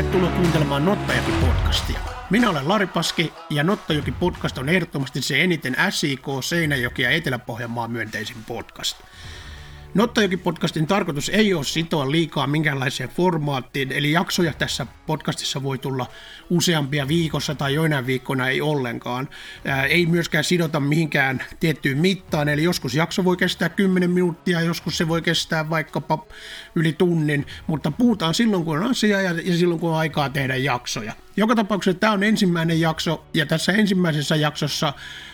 Tervetuloa kuuntelemaan Nottajoki podcastia. Minä olen Lari Paski ja Nottajoki podcast on ehdottomasti se eniten SIK, Seinäjoki ja Etelä-Pohjanmaan myönteisin podcast. Nottajoki-podcastin tarkoitus ei ole sitoa liikaa minkäänlaiseen formaattiin, eli jaksoja tässä podcastissa voi tulla useampia viikossa tai joinain viikkoina ei ollenkaan. Ää, ei myöskään sidota mihinkään tiettyyn mittaan, eli joskus jakso voi kestää 10 minuuttia, joskus se voi kestää vaikkapa yli tunnin, mutta puhutaan silloin kun on asia ja, ja silloin kun on aikaa tehdä jaksoja. Joka tapauksessa tämä on ensimmäinen jakso ja tässä ensimmäisessä jaksossa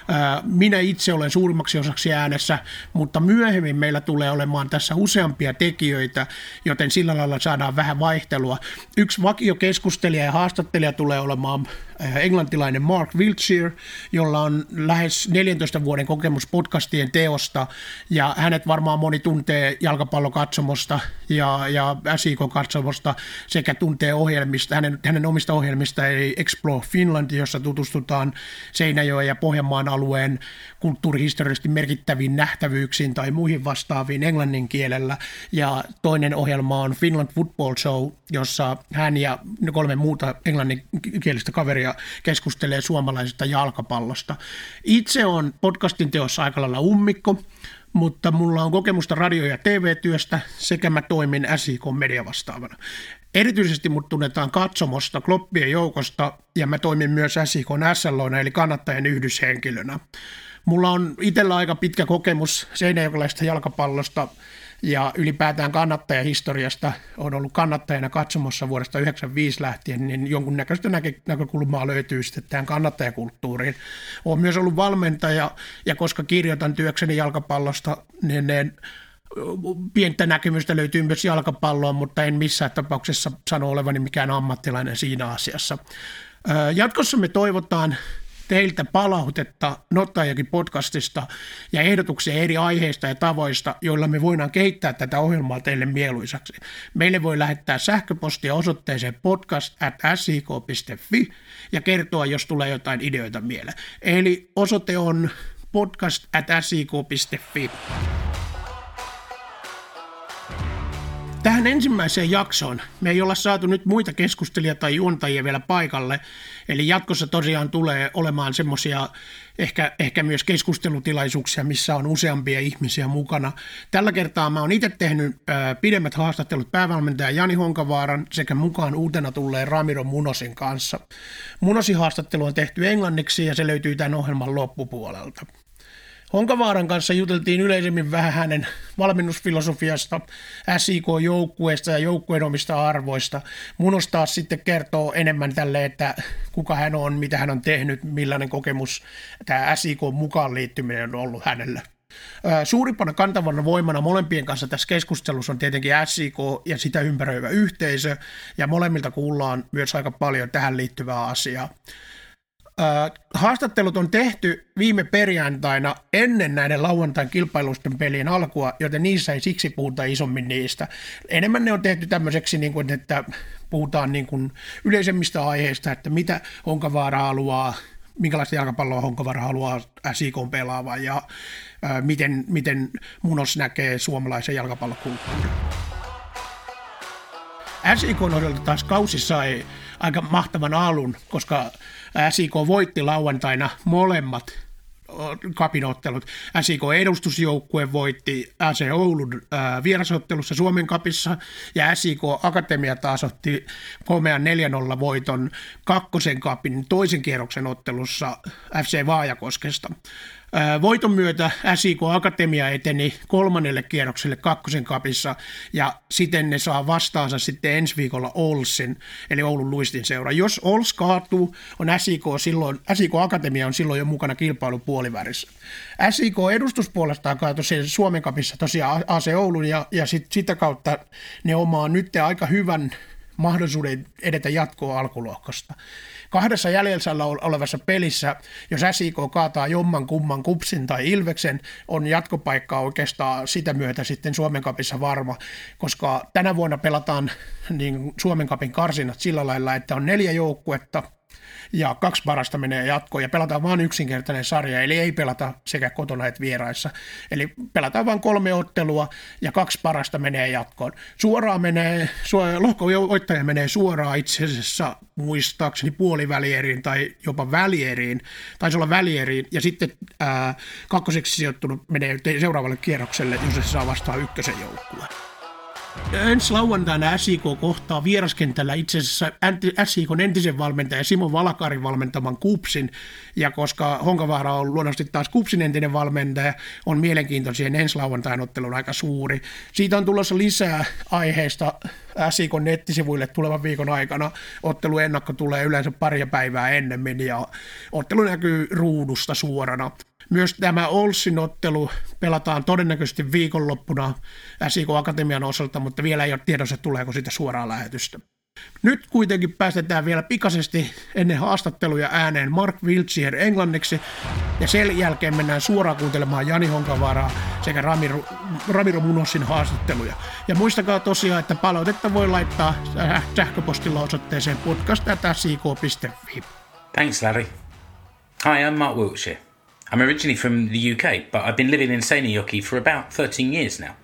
ää, minä itse olen suurimmaksi osaksi äänessä, mutta myöhemmin meillä tulee olemaan tässä useampia tekijöitä, joten sillä lailla saadaan vähän vaihtelua. Yksi vakiokeskustelija ja haastattelija tulee olemaan englantilainen Mark Wiltshire, jolla on lähes 14 vuoden kokemus podcastien teosta, ja hänet varmaan moni tuntee jalkapallokatsomosta ja, ja SIK-katsomosta sekä tuntee ohjelmista, hänen, hänen omista ohjelmista, eli Explore Finland, jossa tutustutaan Seinäjoen ja Pohjanmaan alueen kulttuurihistoriallisesti merkittäviin nähtävyyksiin tai muihin vastaaviin englannin kielellä, ja toinen ohjelma on Finland Football Show, jossa hän ja kolme muuta englanninkielistä kaveria ja keskustelee suomalaisesta jalkapallosta. Itse on podcastin teossa aika lailla ummikko, mutta mulla on kokemusta radio- ja TV-työstä sekä mä toimin SIK mediavastaavana. Erityisesti mut tunnetaan katsomosta, kloppien joukosta ja mä toimin myös SIK SLOna eli kannattajien yhdyshenkilönä. Mulla on itsellä aika pitkä kokemus seinäjokalaisesta jalkapallosta ja ylipäätään kannattajahistoriasta on ollut kannattajana katsomossa vuodesta 1995 lähtien, niin jonkunnäköistä näkö, näkökulmaa löytyy sitten tähän kannattajakulttuuriin. Olen myös ollut valmentaja ja koska kirjoitan työkseni jalkapallosta, niin, niin pientä näkemystä löytyy myös jalkapalloa, mutta en missään tapauksessa sano olevani mikään ammattilainen siinä asiassa. Jatkossa me toivotaan teiltä palautetta Nottajakin podcastista ja ehdotuksia eri aiheista ja tavoista, joilla me voidaan kehittää tätä ohjelmaa teille mieluisaksi. Meille voi lähettää sähköpostia osoitteeseen podcast.sik.fi ja kertoa, jos tulee jotain ideoita mieleen. Eli osoite on podcast.sik.fi. Tähän ensimmäiseen jaksoon me ei olla saatu nyt muita keskustelijia tai juontajia vielä paikalle, eli jatkossa tosiaan tulee olemaan semmoisia ehkä, ehkä myös keskustelutilaisuuksia, missä on useampia ihmisiä mukana. Tällä kertaa mä oon itse tehnyt äh, pidemmät haastattelut päävalmentaja Jani Honkavaaran sekä mukaan uutena tulleen Ramiro Munosin kanssa. Munosin haastattelu on tehty englanniksi ja se löytyy tämän ohjelman loppupuolelta. Honkavaaran kanssa juteltiin yleisemmin vähän hänen valmennusfilosofiasta, SIK-joukkueesta ja joukkueen omista arvoista. Munos taas sitten kertoo enemmän tälle, että kuka hän on, mitä hän on tehnyt, millainen kokemus tämä SIK mukaan liittyminen on ollut hänelle. Suurimpana kantavana voimana molempien kanssa tässä keskustelussa on tietenkin SIK ja sitä ympäröivä yhteisö, ja molemmilta kuullaan myös aika paljon tähän liittyvää asiaa. Haastattelut on tehty viime perjantaina ennen näiden lauantain kilpailusten pelien alkua, joten niissä ei siksi puhuta isommin niistä. Enemmän ne on tehty tämmöiseksi, niin kuin, että puhutaan niin kuin yleisemmistä aiheista, että mitä Honkavaara haluaa, minkälaista jalkapalloa Honkavaara haluaa SIK pelaava ja miten, miten Munos näkee suomalaisen jalkapallokulttuurin. SIK osalta taas kausi sai aika mahtavan alun, koska SIK voitti lauantaina molemmat kapinottelut. SIK edustusjoukkue voitti AC Oulun vierasottelussa Suomen kapissa ja SIK Akatemia taas otti komean 4-0 voiton kakkosen kapin toisen kierroksen ottelussa FC Vaajakoskesta. Voiton myötä SIK Akatemia eteni kolmannelle kierrokselle kakkosen kapissa ja siten ne saa vastaansa sitten ensi viikolla Olsin, eli Oulun luistin seura. Jos Ols kaatuu, on SIK, silloin, SIK Akatemia on silloin jo mukana kilpailun puolivärissä. SIK edustuspuolestaan kaatui Suomen kapissa tosiaan AC Oulun ja, ja sit, sitä kautta ne omaa nyt aika hyvän mahdollisuuden edetä jatkoa alkulohkosta kahdessa jäljellä olevassa pelissä, jos SIK kaataa jomman kumman kupsin tai Ilveksen, on jatkopaikka oikeastaan sitä myötä sitten Suomen kapissa varma, koska tänä vuonna pelataan niin Suomen kapin karsinat sillä lailla, että on neljä joukkuetta, ja kaksi parasta menee jatkoon ja pelataan vain yksinkertainen sarja, eli ei pelata sekä kotona että vieraissa. Eli pelataan vain kolme ottelua ja kaksi parasta menee jatkoon. Suoraan menee, lohkovoittaja menee suoraan itse asiassa muistaakseni puolivälieriin tai jopa välieriin, taisi olla välieriin, ja sitten ää, kakkoseksi sijoittunut menee seuraavalle kierrokselle, jos se saa vastaan ykkösen joukkueen. Ensi lauantaina SIK kohtaa vieraskentällä itse asiassa SIK entisen valmentajan Simo Valakarin valmentaman Kupsin, ja koska Honkavaara on luonnollisesti taas Kupsin entinen valmentaja, on mielenkiintoisia ensi lauantain ottelun aika suuri. Siitä on tulossa lisää aiheesta SIK nettisivuille tulevan viikon aikana. Ottelu ennakko tulee yleensä paria päivää ennemmin, ja ottelu näkyy ruudusta suorana. Myös tämä Olsin ottelu pelataan todennäköisesti viikonloppuna SIK Akatemian osalta, mutta vielä ei ole tiedossa, tuleeko siitä suoraa lähetystä. Nyt kuitenkin päästetään vielä pikaisesti ennen haastatteluja ääneen Mark Wiltsier englanniksi ja sen jälkeen mennään suoraan kuuntelemaan Jani Honkavaaraa sekä Ramiro, Ramiro Munossin haastatteluja. Ja muistakaa tosiaan, että palautetta voi laittaa sähköpostilla osoitteeseen podcast.sik.fi. Thanks Larry. Hi, I'm Mark Wiltshire. I'm originally from the UK, but I've been living in Seinäjoki for about 13 years now.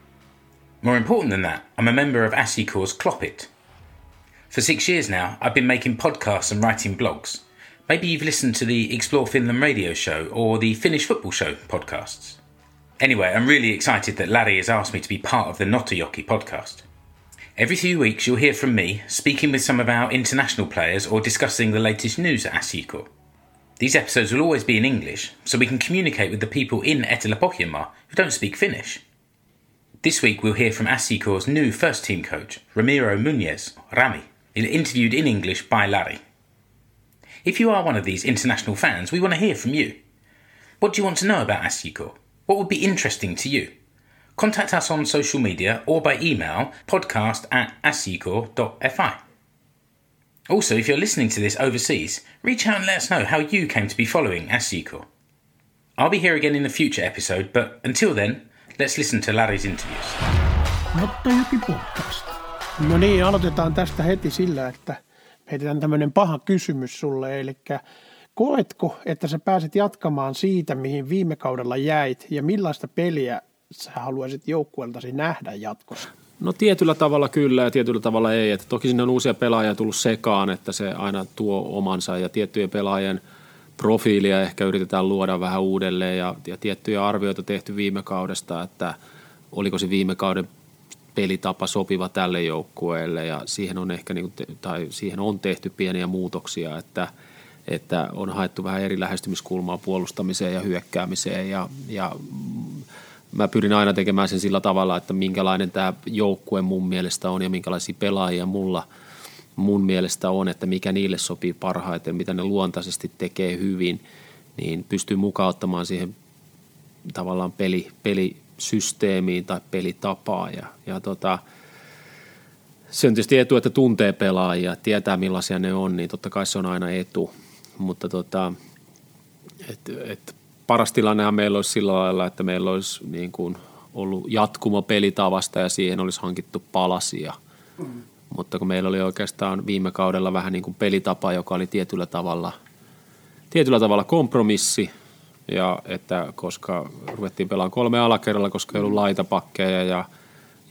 More important than that, I'm a member of ASICOR's Clopit. For six years now, I've been making podcasts and writing blogs. Maybe you've listened to the Explore Finland radio show or the Finnish football show podcasts. Anyway, I'm really excited that Larry has asked me to be part of the Notoyoki podcast. Every few weeks, you'll hear from me speaking with some of our international players or discussing the latest news at ASICO. These episodes will always be in English, so we can communicate with the people in Etelä-Pohjanmaa who don't speak Finnish. This week we'll hear from Asikor's new first team coach, Ramiro Munez, Rami, interviewed in English by Larry. If you are one of these international fans, we want to hear from you. What do you want to know about Asikor? What would be interesting to you? Contact us on social media or by email podcast at asikor.fi. Also, if you're listening to this overseas, reach out and let us know how you came to be following ASCICO. I'll be here again in a future episode, but until then, let's listen to Larry's interviews. Nottajoki podcast. No niin, aloitetaan tästä heti sillä, että heitetään tämmöinen paha kysymys sulle, eli koetko, että sä pääset jatkamaan siitä, mihin viime kaudella jäit, ja millaista peliä sä haluaisit joukkueeltasi nähdä jatkossa? No tietyllä tavalla kyllä ja tietyllä tavalla ei. Että toki sinne on uusia pelaajia tullut sekaan, että se aina tuo omansa. Ja tiettyjen pelaajien profiilia ehkä yritetään luoda vähän uudelleen. Ja, ja tiettyjä arvioita tehty viime kaudesta, että oliko se viime kauden pelitapa sopiva tälle joukkueelle. Ja siihen on ehkä niin kuin, tai siihen on tehty pieniä muutoksia, että, että on haettu vähän eri lähestymiskulmaa puolustamiseen ja hyökkäämiseen. Ja, ja mä pyrin aina tekemään sen sillä tavalla, että minkälainen tämä joukkue mun mielestä on ja minkälaisia pelaajia mulla mun mielestä on, että mikä niille sopii parhaiten, mitä ne luontaisesti tekee hyvin, niin pystyy mukauttamaan siihen tavallaan peli, pelisysteemiin tai pelitapaan. Ja, ja tota, se on tietysti etu, että tuntee pelaajia, tietää millaisia ne on, niin totta kai se on aina etu. Mutta tota, et, et paras tilannehan meillä olisi sillä lailla, että meillä olisi niin kuin ollut jatkumo pelitavasta ja siihen olisi hankittu palasia. Mm. Mutta kun meillä oli oikeastaan viime kaudella vähän niin kuin pelitapa, joka oli tietyllä tavalla, tietyllä tavalla kompromissi, ja että koska ruvettiin pelaamaan kolme alakerralla, koska ei ollut laitapakkeja ja,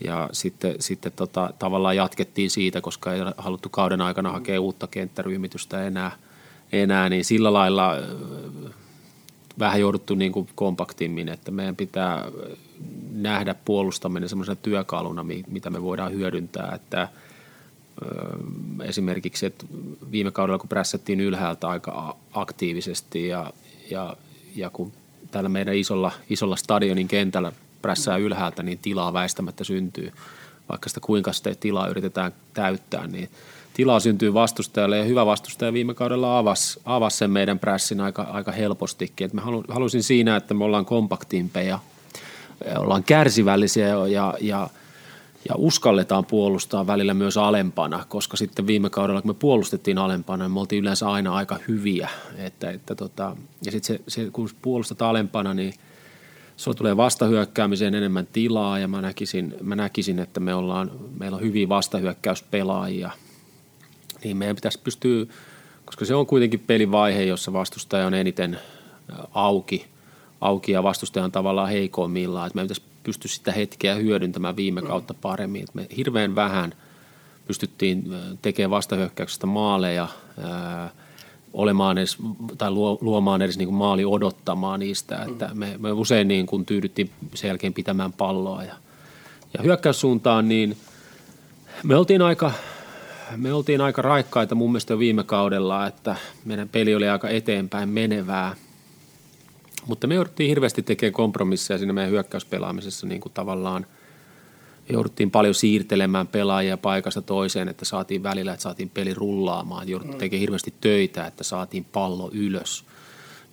ja sitten, sitten tota, tavallaan jatkettiin siitä, koska ei haluttu kauden aikana hakea uutta kenttäryhmitystä enää, enää niin sillä lailla vähän jouduttu niin kuin kompaktimmin, että meidän pitää nähdä puolustaminen semmoisena työkaluna, mitä me voidaan hyödyntää, että esimerkiksi että viime kaudella, kun prässättiin ylhäältä aika aktiivisesti ja, ja, ja kun täällä meidän isolla, isolla stadionin kentällä prässää ylhäältä, niin tilaa väistämättä syntyy. Vaikka sitä kuinka sitä tilaa yritetään täyttää, niin – tilaa syntyy vastustajalle ja hyvä vastustaja viime kaudella avasi, avasi sen meidän pressin aika, aika helpostikin. Et mä halu, halusin siinä, että me ollaan kompaktimpeja, ollaan kärsivällisiä ja, ja, ja uskalletaan puolustaa välillä myös alempana, koska sitten viime kaudella, kun me puolustettiin alempana, niin me oltiin yleensä aina aika hyviä. Että, että tota, ja sitten se, se, kun puolustat alempana, niin sulla tulee vastahyökkäämiseen enemmän tilaa ja mä näkisin, mä näkisin että me ollaan, meillä on hyviä vastahyökkäyspelaajia – niin meidän pitäisi pystyä, koska se on kuitenkin pelivaihe, jossa vastustaja on eniten auki, auki ja vastustaja on tavallaan heikoimmillaan. Että me pitäisi pysty sitä hetkeä hyödyntämään viime kautta paremmin. Että me hirveän vähän pystyttiin tekemään vastahyökkäyksestä maaleja, ää, olemaan edes, tai luomaan edes niin kuin maali odottamaan niistä. Että me, me usein niin kuin tyydyttiin sen jälkeen pitämään palloa. Ja, ja hyökkäyssuuntaan niin me oltiin aika, me oltiin aika raikkaita mun mielestä viime kaudella, että meidän peli oli aika eteenpäin menevää. Mutta me jouduttiin hirveästi tekemään kompromisseja siinä meidän hyökkäyspelaamisessa niin kuin tavallaan – jouduttiin paljon siirtelemään pelaajia paikasta toiseen, että saatiin välillä, että saatiin peli rullaamaan. Jouduttiin tekemään hirveästi töitä, että saatiin pallo ylös.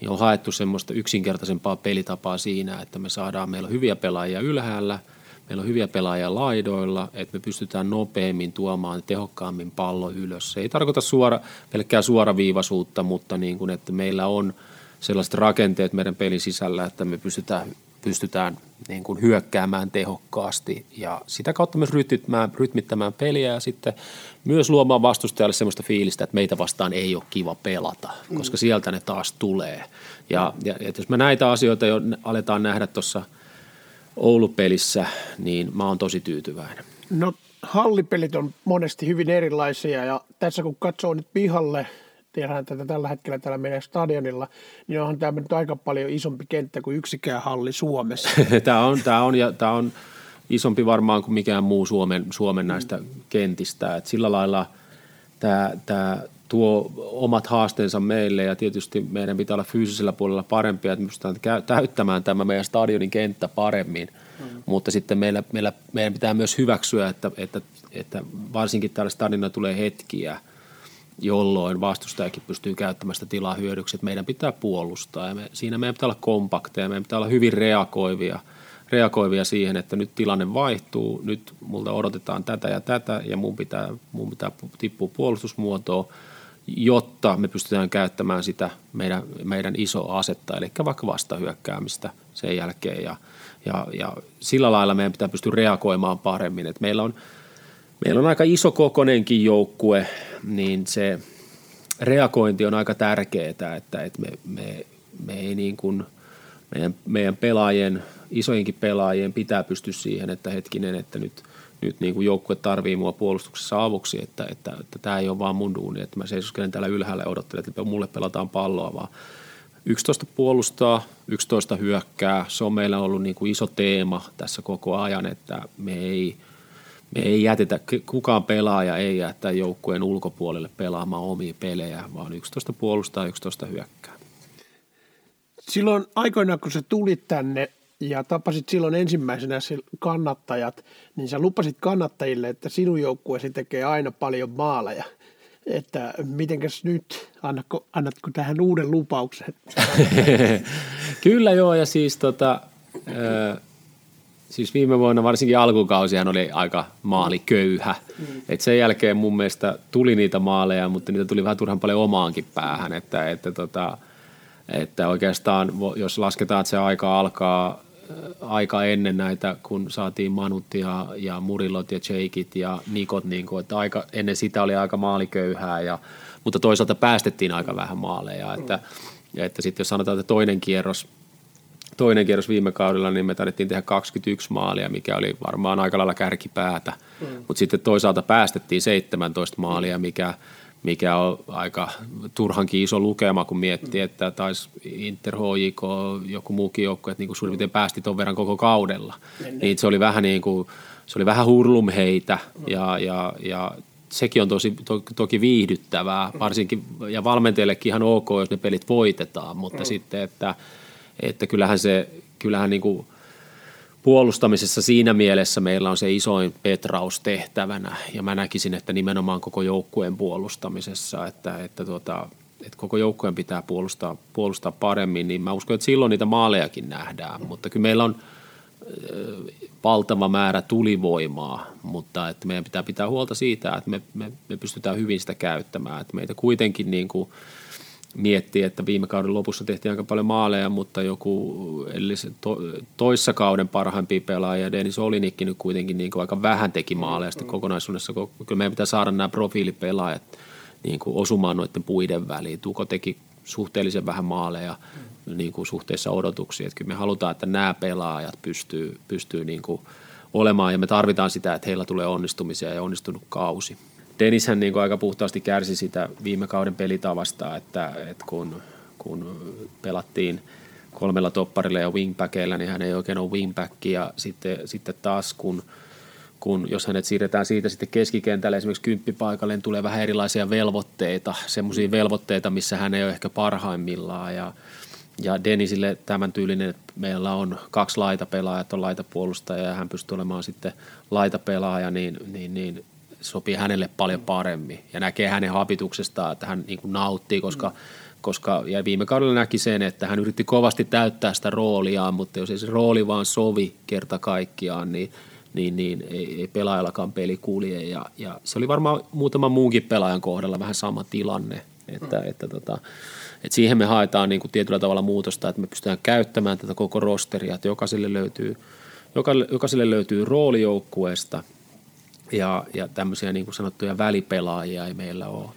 Niin on haettu semmoista yksinkertaisempaa pelitapaa siinä, että me saadaan, meillä on hyviä pelaajia ylhäällä, meillä on hyviä pelaajia laidoilla, että me pystytään nopeammin tuomaan tehokkaammin pallo ylös. Se ei tarkoita suora, pelkkää suoraviivaisuutta, mutta niin kuin, että meillä on sellaiset rakenteet meidän pelin sisällä, että me pystytään pystytään niin kuin hyökkäämään tehokkaasti ja sitä kautta myös rytmittämään, rytmittämään peliä ja sitten myös luomaan vastustajalle sellaista fiilistä, että meitä vastaan ei ole kiva pelata, koska sieltä ne taas tulee. Ja, ja että jos me näitä asioita jo aletaan nähdä tuossa Oulupelissä, niin mä oon tosi tyytyväinen. No hallipelit on monesti hyvin erilaisia ja tässä kun katsoo nyt pihalle – tehdään tätä tällä hetkellä täällä meidän stadionilla, niin onhan tämä nyt aika paljon isompi kenttä kuin yksikään halli Suomessa. tämä, on, tämä, on, ja tämä on isompi varmaan kuin mikään muu Suomen, Suomen näistä kentistä. Et sillä lailla tämä, tämä tuo omat haasteensa meille ja tietysti meidän pitää olla fyysisellä puolella parempia, että me pystytään täyttämään tämä meidän stadionin kenttä paremmin. Mm. Mutta sitten meillä, meillä, meidän pitää myös hyväksyä, että, että, että varsinkin täällä stadionilla tulee hetkiä – jolloin vastustajakin pystyy käyttämään sitä tilaa hyödyksi, että meidän pitää puolustaa ja me, siinä meidän pitää olla kompakteja, meidän pitää olla hyvin reagoivia, reagoivia siihen, että nyt tilanne vaihtuu, nyt multa odotetaan tätä ja tätä ja mun pitää, mun pitää tippua puolustusmuotoon, jotta me pystytään käyttämään sitä meidän, meidän isoa asetta, eli vaikka vastahyökkäämistä sen jälkeen. Ja, ja, ja sillä lailla meidän pitää pystyä reagoimaan paremmin, että meillä on – meillä on aika iso kokonenkin joukkue, niin se reagointi on aika tärkeää, että, että me, me, me ei niin kuin, meidän, meidän pelaajien, isojenkin pelaajien pitää pystyä siihen, että hetkinen, että nyt, nyt niin kuin joukkue tarvii mua puolustuksessa avuksi, että, että, että tämä ei ole vaan mun duuni, että mä seisoskelen täällä ylhäällä ja odottelen, että mulle pelataan palloa, vaan 11 puolustaa, 11 hyökkää. Se on meillä ollut niin kuin iso teema tässä koko ajan, että me ei – me ei jätetä, kukaan pelaaja ei jättää joukkueen ulkopuolelle pelaamaan omia pelejä, vaan 11 puolustaa, 11 hyökkää. Silloin aikoinaan, kun sä tulit tänne ja tapasit silloin ensimmäisenä kannattajat, niin sä lupasit kannattajille, että sinun joukkueesi tekee aina paljon maaleja. Että mitenkäs nyt, annatko, annatko tähän uuden lupauksen? Kyllä joo, ja siis tota, siis viime vuonna varsinkin alkukausihan oli aika maaliköyhä. Mm. Et sen jälkeen mun mielestä tuli niitä maaleja, mutta niitä tuli vähän turhan paljon omaankin päähän. Että, että, tota, että oikeastaan, jos lasketaan, että se aika alkaa aika ennen näitä, kun saatiin Manut ja, ja Murilot ja Jakeit ja Nikot, niin kuin, että aika, ennen sitä oli aika maaliköyhää, ja, mutta toisaalta päästettiin aika vähän maaleja. Että, ja että sitten jos sanotaan, että toinen kierros – toinen kierros viime kaudella, niin me tarvittiin tehdä 21 maalia, mikä oli varmaan aika lailla kärkipäätä. Mm. Mutta sitten toisaalta päästettiin 17 maalia, mikä, mikä on aika turhankin iso lukema, kun miettii, mm. että taisi Inter, HJK, joku muukin joukko, että niin suurin piirtein päästi tuon verran koko kaudella. Mm. Niin se oli vähän niin kuin, se oli vähän hurlum heitä mm. ja, ja, ja sekin on tosi, to, toki viihdyttävää, varsinkin, ja valmentajallekin ihan ok, jos ne pelit voitetaan, mutta mm. sitten, että – että kyllähän se, kyllähän niin kuin puolustamisessa siinä mielessä meillä on se isoin petraus tehtävänä ja mä näkisin, että nimenomaan koko joukkueen puolustamisessa, että, että, tuota, että koko joukkueen pitää puolustaa, puolustaa paremmin, niin mä uskon, että silloin niitä maalejakin nähdään, mutta kyllä meillä on valtava määrä tulivoimaa, mutta että meidän pitää pitää huolta siitä, että me, me, me pystytään hyvin sitä käyttämään, että meitä kuitenkin niin kuin – miettii, että viime kauden lopussa tehtiin aika paljon maaleja, mutta joku to, toissa kauden parhaimpia pelaajia, Denis Olinikki nyt kuitenkin niin kuin aika vähän teki maaleja sitten kokonaisuudessa. Kyllä meidän pitää saada nämä profiilipelaajat niin kuin osumaan noiden puiden väliin. Tuko teki suhteellisen vähän maaleja niin kuin suhteessa odotuksiin. Että kyllä me halutaan, että nämä pelaajat pystyy, pystyy niin kuin olemaan ja me tarvitaan sitä, että heillä tulee onnistumisia ja onnistunut kausi. Denishän niin aika puhtaasti kärsi sitä viime kauden pelitavasta, että, että kun, kun pelattiin kolmella topparilla ja wingbackeilla, niin hän ei oikein ole wingback. Ja sitten, sitten taas kun – kun jos hänet siirretään siitä sitten keskikentälle esimerkiksi kymppipaikalle, niin tulee vähän erilaisia velvoitteita, semmoisia velvoitteita, missä hän ei ole ehkä parhaimmillaan. Ja, ja Denisille tämän tyylinen, että meillä on kaksi laitapelaajaa, on laitapuolustaja ja hän pystyy olemaan sitten laitapelaaja, niin, niin, niin sopii hänelle paljon paremmin ja näkee hänen habituksestaan, että hän niin kuin nauttii, koska, mm. koska ja viime kaudella näki sen, että hän yritti kovasti täyttää sitä rooliaan, mutta jos ei se rooli vaan sovi kerta kaikkiaan, niin – niin, niin ei, ei pelaajallakaan peli kulje. Ja, ja se oli varmaan muutaman muunkin pelaajan kohdalla vähän sama tilanne, että, mm. että, tota, että siihen me haetaan niin kuin tietyllä tavalla muutosta, että me pystytään käyttämään tätä koko rosteria, että jokaiselle löytyy, jokaiselle löytyy roolijoukkueesta ja, ja tämmöisiä niin kuin sanottuja välipelaajia ei meillä ole.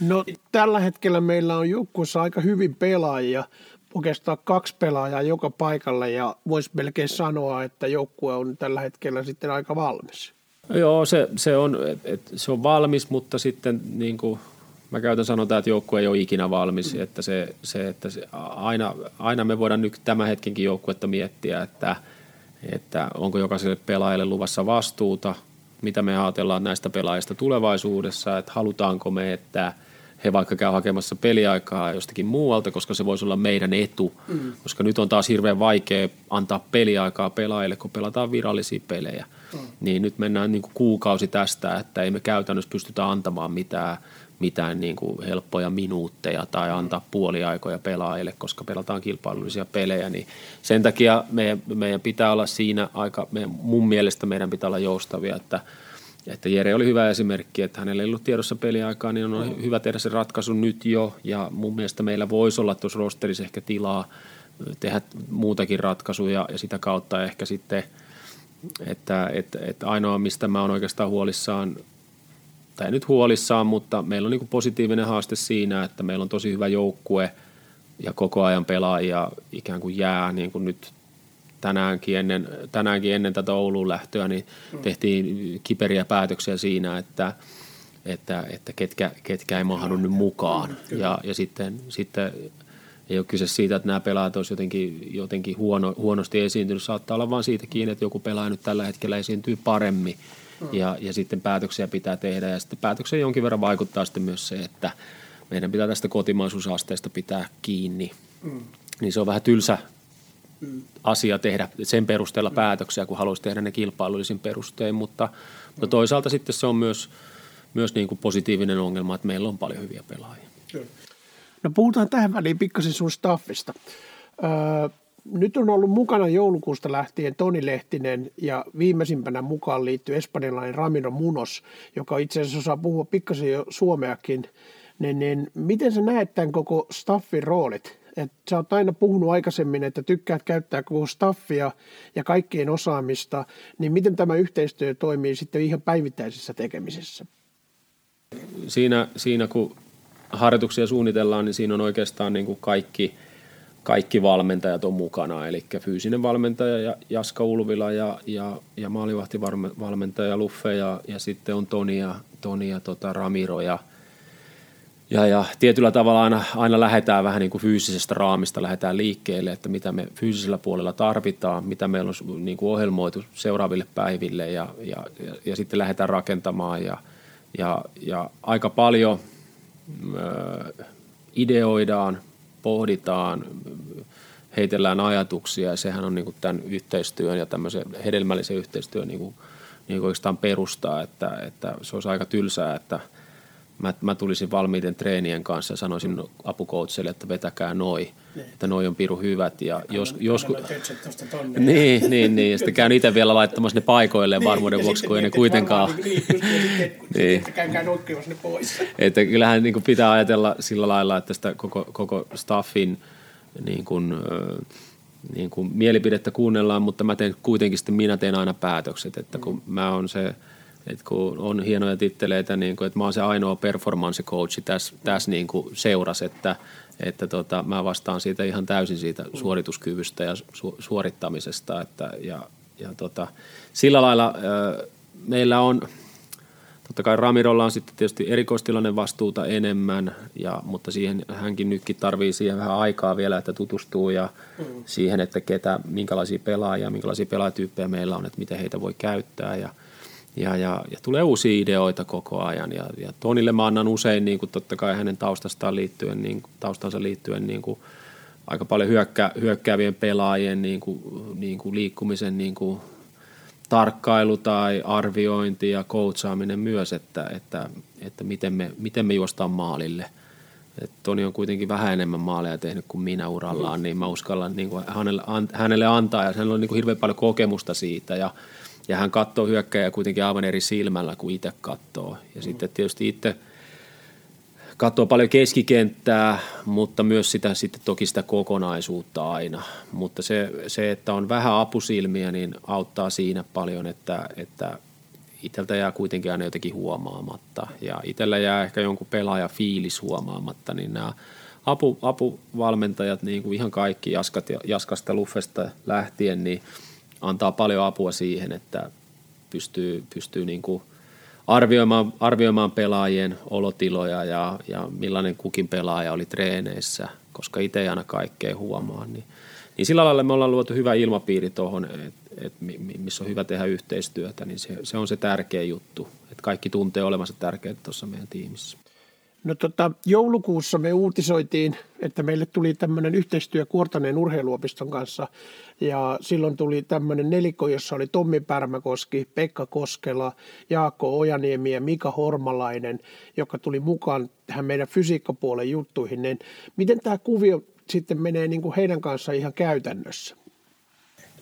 No tällä hetkellä meillä on joukkueessa aika hyvin pelaajia, oikeastaan kaksi pelaajaa joka paikalle ja voisi melkein sanoa, että joukkue on tällä hetkellä sitten aika valmis. Joo, se, se, on, et, se on valmis, mutta sitten niin kuin mä käytän sanotaan, että joukkue ei ole ikinä valmis, mm. että, se, se, että se, aina, aina me voidaan nyt tämän hetkenkin joukkuetta miettiä, että, että onko jokaiselle pelaajalle luvassa vastuuta, mitä me ajatellaan näistä pelaajista tulevaisuudessa, että halutaanko me, että – he vaikka käy hakemassa peliaikaa jostakin muualta, koska se voisi olla meidän etu, mm. koska nyt on taas hirveän vaikea antaa peliaikaa pelaajille, kun pelataan virallisia pelejä. Mm. Niin nyt mennään niin kuin kuukausi tästä, että ei me käytännössä pystytä antamaan mitään, mitään niin kuin helppoja minuutteja tai antaa puoliaikoja pelaajille, koska pelataan kilpailullisia pelejä. Niin sen takia meidän, meidän pitää olla siinä aika, mun mielestä meidän pitää olla joustavia, että – että Jere oli hyvä esimerkki, että hänellä ei ollut tiedossa peliaikaa, niin on mm. hyvä tehdä se ratkaisu nyt jo. Ja mun mielestä meillä voisi olla tuossa rosterissa ehkä tilaa tehdä muutakin ratkaisuja ja sitä kautta ehkä sitten, että, että, että ainoa mistä mä oon oikeastaan huolissaan, tai nyt huolissaan, mutta meillä on niin positiivinen haaste siinä, että meillä on tosi hyvä joukkue ja koko ajan pelaajia ikään kuin jää niin kuin nyt tänäänkin ennen, tänäänkin ennen tätä Ouluun lähtöä, niin mm. tehtiin kiperiä päätöksiä siinä, että, että, että ketkä, ketkä ei mahdu nyt mukaan. Ja, ja sitten, sitten ei ole kyse siitä, että nämä pelaajat olisivat jotenkin, jotenkin huono, huonosti esiintynyt. Saattaa olla vain siitä kiinni, että joku pelaaja nyt tällä hetkellä esiintyy paremmin. Mm. Ja, ja sitten päätöksiä pitää tehdä. Ja sitten päätöksiä jonkin verran vaikuttaa sitten myös se, että meidän pitää tästä kotimaisuusasteesta pitää kiinni. Mm. Niin se on vähän tylsä, asia tehdä sen perusteella päätöksiä, kun haluaisi tehdä ne kilpailullisin perustein, mutta, mutta toisaalta sitten se on myös, myös niin kuin positiivinen ongelma, että meillä on paljon hyviä pelaajia. No puhutaan tähän väliin pikkasen sun staffista. Öö, nyt on ollut mukana joulukuusta lähtien Toni Lehtinen ja viimeisimpänä mukaan liittyy espanjalainen Ramiro Munos, joka itse asiassa osaa puhua pikkasen jo suomeakin. Niin, niin miten sä näet tämän koko staffin roolit et sä oot aina puhunut aikaisemmin, että tykkäät käyttää koko staffia ja kaikkien osaamista, niin miten tämä yhteistyö toimii sitten ihan päivittäisessä tekemisessä? Siinä, siinä kun harjoituksia suunnitellaan, niin siinä on oikeastaan niin kuin kaikki, kaikki valmentajat on mukana, eli fyysinen valmentaja Jaska Ulvila ja, ja, ja maalivahtivalmentaja Luffe ja, ja sitten on Toni ja, Toni ja tota Ramiro ja – ja, ja tietyllä tavalla aina, aina lähdetään vähän niin kuin fyysisestä raamista, lähdetään liikkeelle, että mitä me fyysisellä puolella tarvitaan, mitä meillä on niin kuin ohjelmoitu seuraaville päiville ja, ja, ja, ja sitten lähdetään rakentamaan ja, ja, ja aika paljon ö, ideoidaan, pohditaan, heitellään ajatuksia ja sehän on niin kuin tämän yhteistyön ja tämmöisen hedelmällisen yhteistyön niin kuin, niin kuin oikeastaan perustaa, että, että se olisi aika tylsää, että – mä, mä tulisin valmiiden treenien kanssa ja sanoisin apukoutselle, että vetäkää noi, niin. että noi on piru hyvät. Ja jos, jos, niin, niin, niin, ja sitten käyn itse vielä laittamassa ne paikoilleen niin, varmuuden vuoksi, kun ei ne kuitenkaan niin, niin. ne pois. Että kyllähän niin kuin pitää ajatella sillä lailla, että sitä koko, koko staffin niin kuin, niin kuin mielipidettä kuunnellaan, mutta mä teen kuitenkin sitten, minä teen aina päätökset, että kun mä oon se Et kun on hienoja titteleitä, niin kuin, että mä oon se ainoa performance coach tässä, tässä niin kuin seurassa, että, että tota, mä vastaan siitä ihan täysin siitä suorituskyvystä ja su, suorittamisesta. Että, ja, ja tota, sillä lailla ö, meillä on – Totta kai Ramirolla on sitten tietysti erikoistilanne vastuuta enemmän, ja, mutta siihen hänkin nytkin tarvii siihen vähän aikaa vielä, että tutustuu ja mm. siihen, että ketä, minkälaisia pelaajia, minkälaisia pelaajatyyppejä meillä on, että miten heitä voi käyttää ja, ja, ja, ja tulee uusia ideoita koko ajan. Ja, ja Tonille mä annan usein niin kuin totta kai hänen taustastaan liittyen, niin, taustansa liittyen niin kuin, aika paljon hyökkä, hyökkäävien pelaajien niin kuin, niin kuin liikkumisen niin kuin, tarkkailu tai arviointi ja coachaaminen myös, että, että, että miten, me, miten me juostaan maalille. Et Toni on kuitenkin vähän enemmän maaleja tehnyt kuin minä urallaan, niin mä uskallan niin kuin hänelle, hänelle antaa ja hänellä on niin kuin hirveän paljon kokemusta siitä ja, ja hän katsoo hyökkäjä kuitenkin aivan eri silmällä kuin itse katsoo. Ja mm. sitten tietysti itse – katsoo paljon keskikenttää, mutta myös sitä, sitten toki sitä kokonaisuutta aina. Mutta se, se, että on vähän apusilmiä, niin auttaa siinä paljon, että, että itseltä jää kuitenkin aina jotenkin huomaamatta. Ja itsellä jää ehkä jonkun pelaaja fiilis huomaamatta, niin nämä apu, apuvalmentajat, niin kuin ihan kaikki Jaskat, Jaskasta Luffesta lähtien, niin antaa paljon apua siihen, että pystyy, pystyy niin kuin – arvioimaan, arvioimaan pelaajien olotiloja ja, ja millainen kukin pelaaja oli treeneissä, koska itse ei aina kaikkea huomaa. Niin, niin sillä lailla me ollaan luotu hyvä ilmapiiri tuohon, että et, missä on hyvä tehdä yhteistyötä, niin se, se on se tärkeä juttu, että kaikki tuntee olevansa tärkeää tuossa meidän tiimissä. No tota, joulukuussa me uutisoitiin, että meille tuli tämmöinen yhteistyö Kuortaneen urheiluopiston kanssa ja silloin tuli tämmöinen nelikko, jossa oli Tommi Pärmäkoski, Pekka Koskela, Jaakko Ojaniemi ja Mika Hormalainen, joka tuli mukaan tähän meidän fysiikkapuolen juttuihin. Niin miten tämä kuvio sitten menee niin kuin heidän kanssaan ihan käytännössä?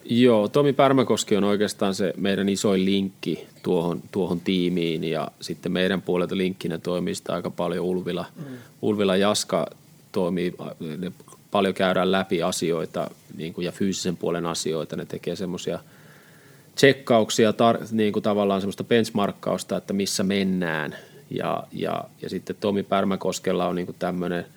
Joo, Tomi Pärmäkoski on oikeastaan se meidän isoin linkki tuohon, tuohon tiimiin ja sitten meidän puolelta linkkinä toimii sitä aika paljon Ulvila. Mm. Ulvila Jaska toimii, ne paljon käydään läpi asioita niin kuin, ja fyysisen puolen asioita. Ne tekee semmoisia tsekkauksia, tar- niin kuin tavallaan semmoista benchmarkkausta, että missä mennään. Ja, ja, ja sitten Tomi Pärmäkoskella on niin tämmöinen –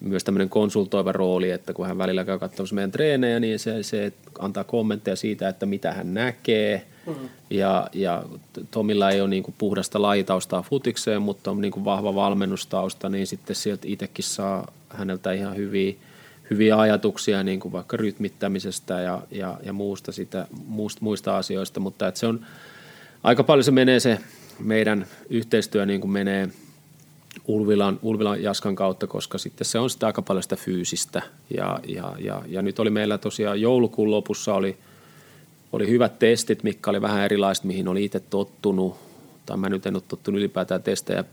myös tämmöinen konsultoiva rooli, että kun hän välillä käy katsomassa meidän treenejä, niin se, se antaa kommentteja siitä, että mitä hän näkee. Mm. Ja, ja Tomilla ei ole niin kuin puhdasta lajitaustaa futikseen, mutta on niin kuin vahva valmennustausta, niin sitten sieltä itsekin saa häneltä ihan hyviä, hyviä ajatuksia niin kuin vaikka rytmittämisestä ja, ja, ja muusta sitä, muista, muista asioista, mutta että se on aika paljon se menee se meidän yhteistyö niin kuin menee – Ulvilan, Ulvilan Jaskan kautta, koska sitten se on sitä aika paljon sitä fyysistä. Ja, ja, ja, ja nyt oli meillä tosiaan joulukuun lopussa oli, oli hyvät testit, mitkä oli vähän erilaiset, mihin oli itse tottunut. Tai mä nyt en ole tottunut ylipäätään testejä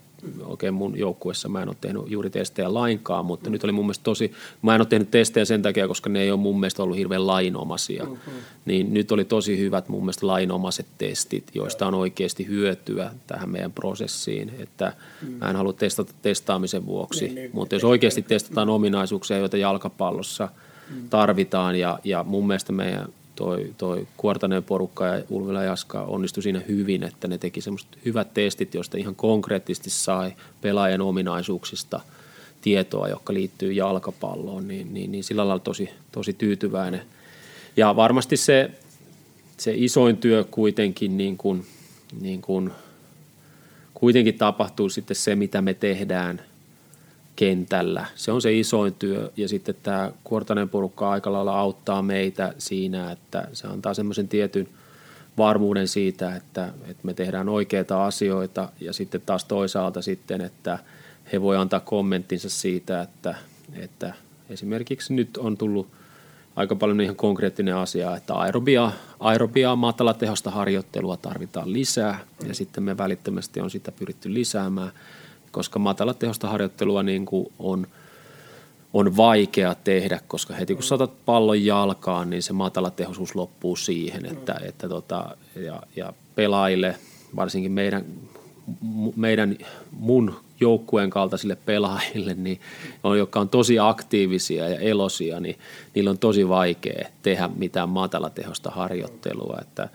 oikein mun joukkuessa mä en ole tehnyt juuri testejä lainkaan, mutta mm. nyt oli mun mielestä tosi, mä en ole tehnyt testejä sen takia, koska ne ei ole mun mielestä ollut hirveän lainomaisia. Mm-hmm. Niin nyt oli tosi hyvät mun mielestä lainomaiset testit, joista on oikeasti hyötyä tähän meidän prosessiin, että mm. mä en halua testata testaamisen vuoksi, niin, niin, mutta jos oikeasti testataan mm. ominaisuuksia, joita jalkapallossa mm. tarvitaan ja, ja mun mielestä meidän toi, toi Kuortaneen porukka ja Ulvila Jaska onnistui siinä hyvin, että ne teki semmoiset hyvät testit, joista ihan konkreettisesti sai pelaajan ominaisuuksista tietoa, joka liittyy jalkapalloon, niin, niin, niin sillä lailla tosi, tosi tyytyväinen. Ja varmasti se, se isoin työ kuitenkin niin kuin, niin kuin, kuitenkin tapahtuu sitten se, mitä me tehdään – kentällä. Se on se isoin työ. Ja sitten tämä Kuortanen porukka aika lailla auttaa meitä siinä, että se antaa semmoisen tietyn varmuuden siitä, että, että me tehdään oikeita asioita. Ja sitten taas toisaalta sitten, että he voi antaa kommenttinsa siitä, että, että esimerkiksi nyt on tullut aika paljon ihan konkreettinen asia, että aerobia, aerobia matalatehosta harjoittelua tarvitaan lisää. Ja sitten me välittömästi on sitä pyritty lisäämään – koska matalatehosta harjoittelua niin kuin on, on vaikea tehdä, koska heti kun saatat pallon jalkaan, niin se matalatehoisuus loppuu siihen, että, että tota, ja, ja pelaajille, varsinkin meidän, meidän mun joukkueen kaltaisille pelaajille, niin, jotka on tosi aktiivisia ja elosia, niin niillä on tosi vaikea tehdä mitään matalatehosta harjoittelua. Että,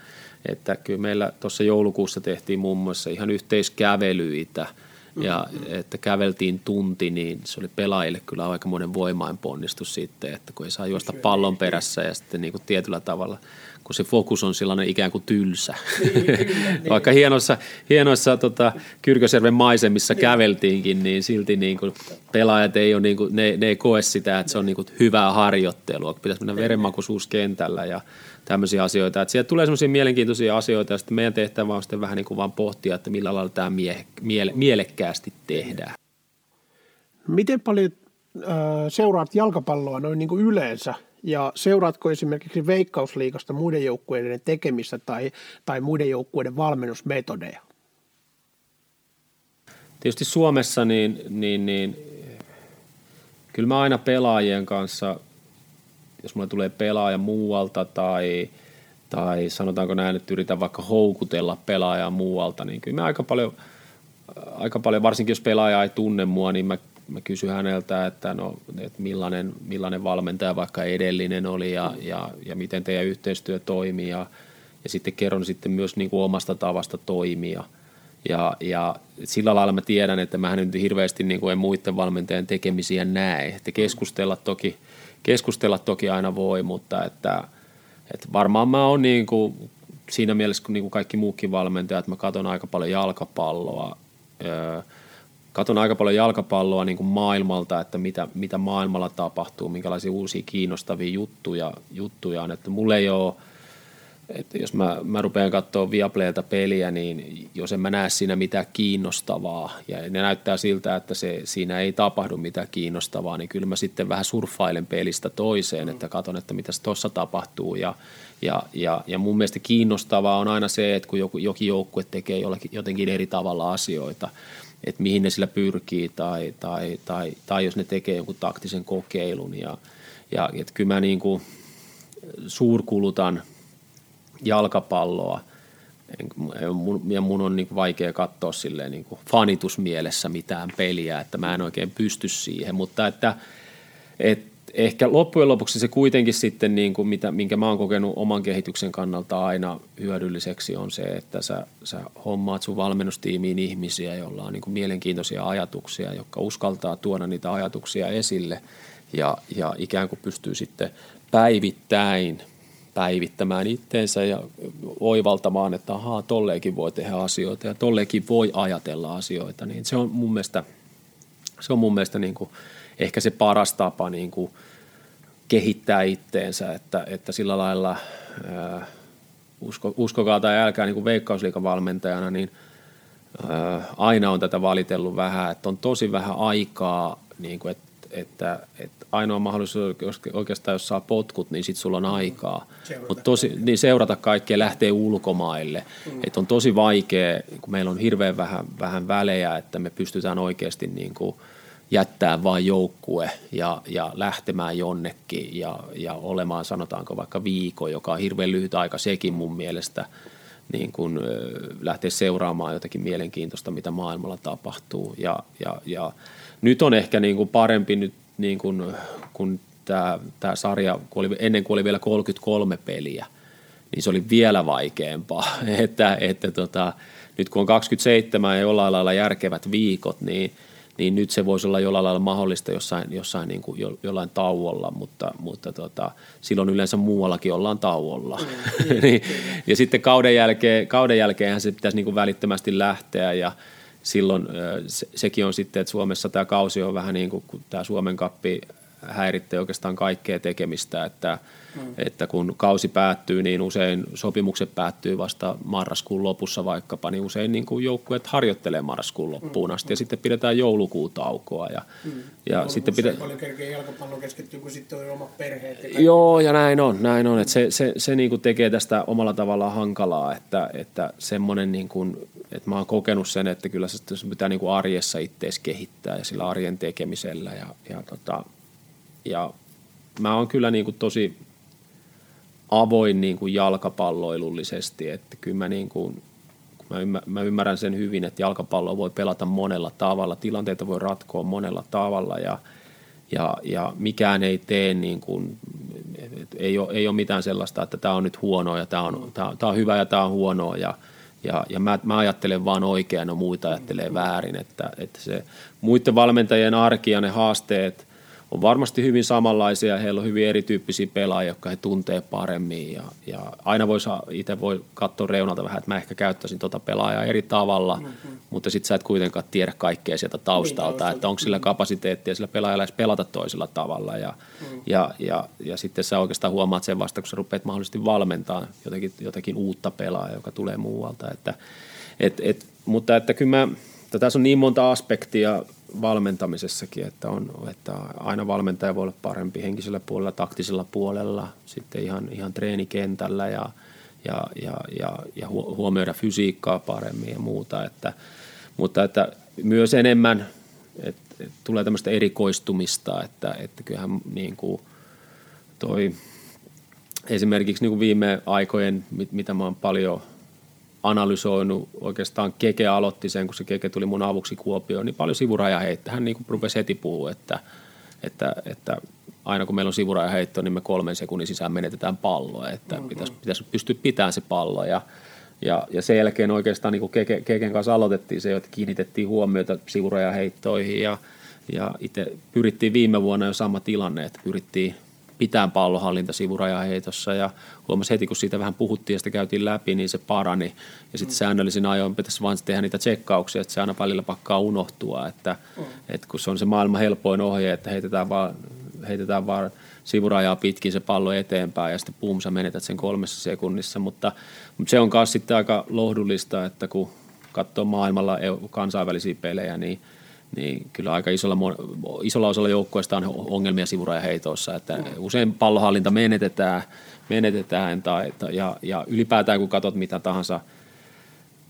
että kyllä meillä tuossa joulukuussa tehtiin muun muassa ihan yhteiskävelyitä – ja että käveltiin tunti, niin se oli pelaajille kyllä aikamoinen voimainponnistus sitten, että kun ei saa juosta pallon perässä ja sitten niin kuin tietyllä tavalla, kun se fokus on sellainen ikään kuin tylsä. Niin, kyllä, niin. Vaikka hienoissa, hienoissa tota, Kyrköserven maisemissa niin. käveltiinkin, niin silti niin kuin pelaajat ei ole, niin kuin, ne, ne ei koe sitä, että se on niin kuin hyvää harjoittelua. Pitäisi mennä verenmakuisuus kentällä ja tämmöisiä asioita. Että sieltä tulee semmoisia mielenkiintoisia asioita ja sitten meidän tehtävä on sitten vähän niin kuin vaan pohtia, että millä lailla tämä mie- miele- mielekkäästi tehdään. Miten paljon äh, seuraat jalkapalloa noin niin kuin yleensä ja seuraatko esimerkiksi Veikkausliikasta muiden joukkueiden tekemistä tai, tai muiden joukkueiden valmennusmetodeja? Tietysti Suomessa niin, niin, niin kyllä mä aina pelaajien kanssa jos mulle tulee pelaaja muualta tai, tai sanotaanko näin, että yritän vaikka houkutella pelaajaa muualta, niin kyllä mä aika paljon, aika paljon, varsinkin jos pelaaja ei tunne mua, niin mä, mä kysyn häneltä, että, no, että millainen, millainen valmentaja vaikka edellinen oli ja, ja, ja miten teidän yhteistyö toimii ja, ja sitten kerron sitten myös niin kuin omasta tavasta toimia. Ja, ja sillä lailla mä tiedän, että mä nyt hirveästi niin kuin en muiden valmentajien tekemisiä näe. Että keskustella toki – keskustella toki aina voi, mutta että, että varmaan mä oon niin kuin, siinä mielessä kuin, niin kuin kaikki muukin valmentajat, mä katson aika paljon jalkapalloa, öö, katon aika paljon jalkapalloa niin kuin maailmalta, että mitä, mitä maailmalla tapahtuu, minkälaisia uusia kiinnostavia juttuja, juttuja on. Että mulla ei ole että jos mä, mä rupean katsoa Viaplaylta peliä, niin jos en mä näe siinä mitään kiinnostavaa, ja ne näyttää siltä, että se, siinä ei tapahdu mitään kiinnostavaa, niin kyllä mä sitten vähän surffailen pelistä toiseen, että katson, että mitä tuossa tapahtuu, ja, ja, ja, ja mun mielestä kiinnostavaa on aina se, että kun joku, jokin joukkue tekee jollakin, jotenkin eri tavalla asioita, että mihin ne sillä pyrkii, tai, tai, tai, tai jos ne tekee jonkun taktisen kokeilun, ja, ja että kyllä mä niin kuin suurkulutan – jalkapalloa. Ja mun on niin vaikea katsoa silleen niin fanitusmielessä mitään peliä, että mä en oikein pysty siihen, mutta että, et ehkä loppujen lopuksi se kuitenkin sitten, niin kuin mitä, minkä mä oon kokenut oman kehityksen kannalta aina hyödylliseksi, on se, että sä, sä hommaat sun valmennustiimiin ihmisiä, joilla on niin kuin mielenkiintoisia ajatuksia, jotka uskaltaa tuoda niitä ajatuksia esille ja, ja ikään kuin pystyy sitten päivittäin – päivittämään itteensä ja oivaltamaan, että ahaa, tolleenkin voi tehdä asioita ja tolleenkin voi ajatella asioita, niin se on mun mielestä, se on mun mielestä niin kuin ehkä se paras tapa niin kuin kehittää itteensä, että, että sillä lailla ää, usko, uskokaa tai älkää niin kuin veikkausliikavalmentajana, niin ää, aina on tätä valitellut vähän, että on tosi vähän aikaa, niin kuin, että, että, että ainoa mahdollisuus oikeastaan, jos saa potkut, niin sitten sulla on aikaa. Mutta tosi, niin seurata kaikkea, lähtee ulkomaille. Mm. Et on tosi vaikea, kun meillä on hirveän vähän, vähän välejä, että me pystytään oikeasti niin kuin jättää vain joukkue ja, ja lähtemään jonnekin ja, ja olemaan sanotaanko vaikka viikko, joka on hirveän lyhyt aika sekin mun mielestä niin kuin, lähteä seuraamaan jotakin mielenkiintoista, mitä maailmalla tapahtuu. Ja, ja, ja nyt on ehkä niin kuin parempi nyt niin kuin, kun tämä, tämä sarja, kun oli, ennen kuin oli vielä 33 peliä, niin se oli vielä vaikeampaa. että, että tota, nyt kun on 27 ja jollain lailla järkevät viikot, niin, niin nyt se voisi olla jollain lailla mahdollista jossain, jossain niin kuin jo, jollain tauolla, mutta, mutta tota, silloin yleensä muuallakin ollaan tauolla. Mm, niin, ja sitten kauden jälkeen, kauden jälkeenhän se pitäisi niin kuin välittömästi lähteä ja silloin se, sekin on sitten, että Suomessa tämä kausi on vähän niin kuin, tämä Suomen kappi häiritsee oikeastaan kaikkea tekemistä, että, mm. että kun kausi päättyy, niin usein sopimukset päättyy vasta marraskuun lopussa vaikkapa, niin usein niin kuin joukkueet harjoittelee marraskuun loppuun asti mm. ja sitten pidetään joulukuutaukoa. Ja, mm. ja sitten pidä... paljon kerkeä jalkapallo keskittyy, kun sitten on omat perheet. Ja Joo, ja näin on, näin on. Että se se, se niin kuin tekee tästä omalla tavallaan hankalaa, että, että semmoinen niin kuin, että mä oon kokenut sen, että kyllä se pitää niin kuin arjessa ittees kehittää ja sillä arjen tekemisellä ja, ja tota, ja mä oon kyllä niin kuin tosi avoin niin kuin jalkapalloilullisesti, että kyllä mä, niin kuin, mä, mä ymmärrän sen hyvin, että jalkapalloa voi pelata monella tavalla, tilanteita voi ratkoa monella tavalla ja, ja, ja mikään ei tee niin kuin, ei, ole, ei ole mitään sellaista, että tämä on nyt huonoa ja tämä on, tämä, tämä on hyvä ja tämä on huonoa ja, ja, ja mä, mä ajattelen vaan oikein, no muita ajattelee väärin, että, että se muiden valmentajien arki ja ne haasteet on varmasti hyvin samanlaisia. Heillä on hyvin erityyppisiä pelaajia, jotka he tuntee paremmin. Ja, ja aina voi itse voi katsoa reunalta vähän, että mä ehkä käyttäisin tuota pelaajaa eri tavalla, mm-hmm. mutta sitten sä et kuitenkaan tiedä kaikkea sieltä taustalta, niin, että onko sillä kapasiteettia sillä pelaajalla edes pelata toisella tavalla. Ja, mm. ja, ja, ja sitten sä oikeastaan huomaat sen vasta, kun sä rupeat mahdollisesti valmentaa jotenkin, jotenkin uutta pelaajaa, joka tulee muualta, että, et, et, mutta että kyllä mä, tässä on niin monta aspektia valmentamisessakin, että, on, että aina valmentaja voi olla parempi henkisellä puolella, taktisella puolella, sitten ihan, ihan treenikentällä ja, ja, ja, ja, ja huomioida fysiikkaa paremmin ja muuta. Että, mutta että myös enemmän että, tulee tämmöistä erikoistumista, että, että kyllähän niin kuin toi, esimerkiksi niin kuin viime aikojen, mitä mä oon paljon – analysoinut, oikeastaan Keke aloitti sen, kun se Keke tuli mun avuksi Kuopioon, niin paljon sivurajaheittä. Hän niin kuin rupesi heti puhua, että, että, että aina kun meillä on sivurajaheitto, niin me kolmen sekunnin sisään menetetään palloa, että mm-hmm. pitäisi, pitäisi pystyä pitämään se pallo ja, ja, ja sen jälkeen oikeastaan niin kuin Keke, Keken kanssa aloitettiin se, että kiinnitettiin huomiota sivurajaheittoihin ja, ja itse pyrittiin viime vuonna jo sama tilanne, että pyrittiin pitää pallohallinta sivurajaheitossa ja huomasi heti, kun siitä vähän puhuttiin ja sitä käytiin läpi, niin se parani. Ja sitten mm. säännöllisin ajoin pitäisi vain tehdä niitä tsekkauksia, että se aina välillä pakkaa unohtua, että, mm. että kun se on se maailman helpoin ohje, että heitetään vaan, heitetään vaan sivurajaa pitkin se pallo eteenpäin ja sitten pum, sä menetät sen kolmessa sekunnissa, mutta, mutta se on myös sitten aika lohdullista, että kun katsoo maailmalla kansainvälisiä pelejä, niin – niin kyllä aika isolla, isolla osalla joukkueista on ongelmia sivurajaheitoissa, että mm. usein pallohallinta menetetään, menetetään tai, ja, ja ylipäätään kun katsot mitä tahansa,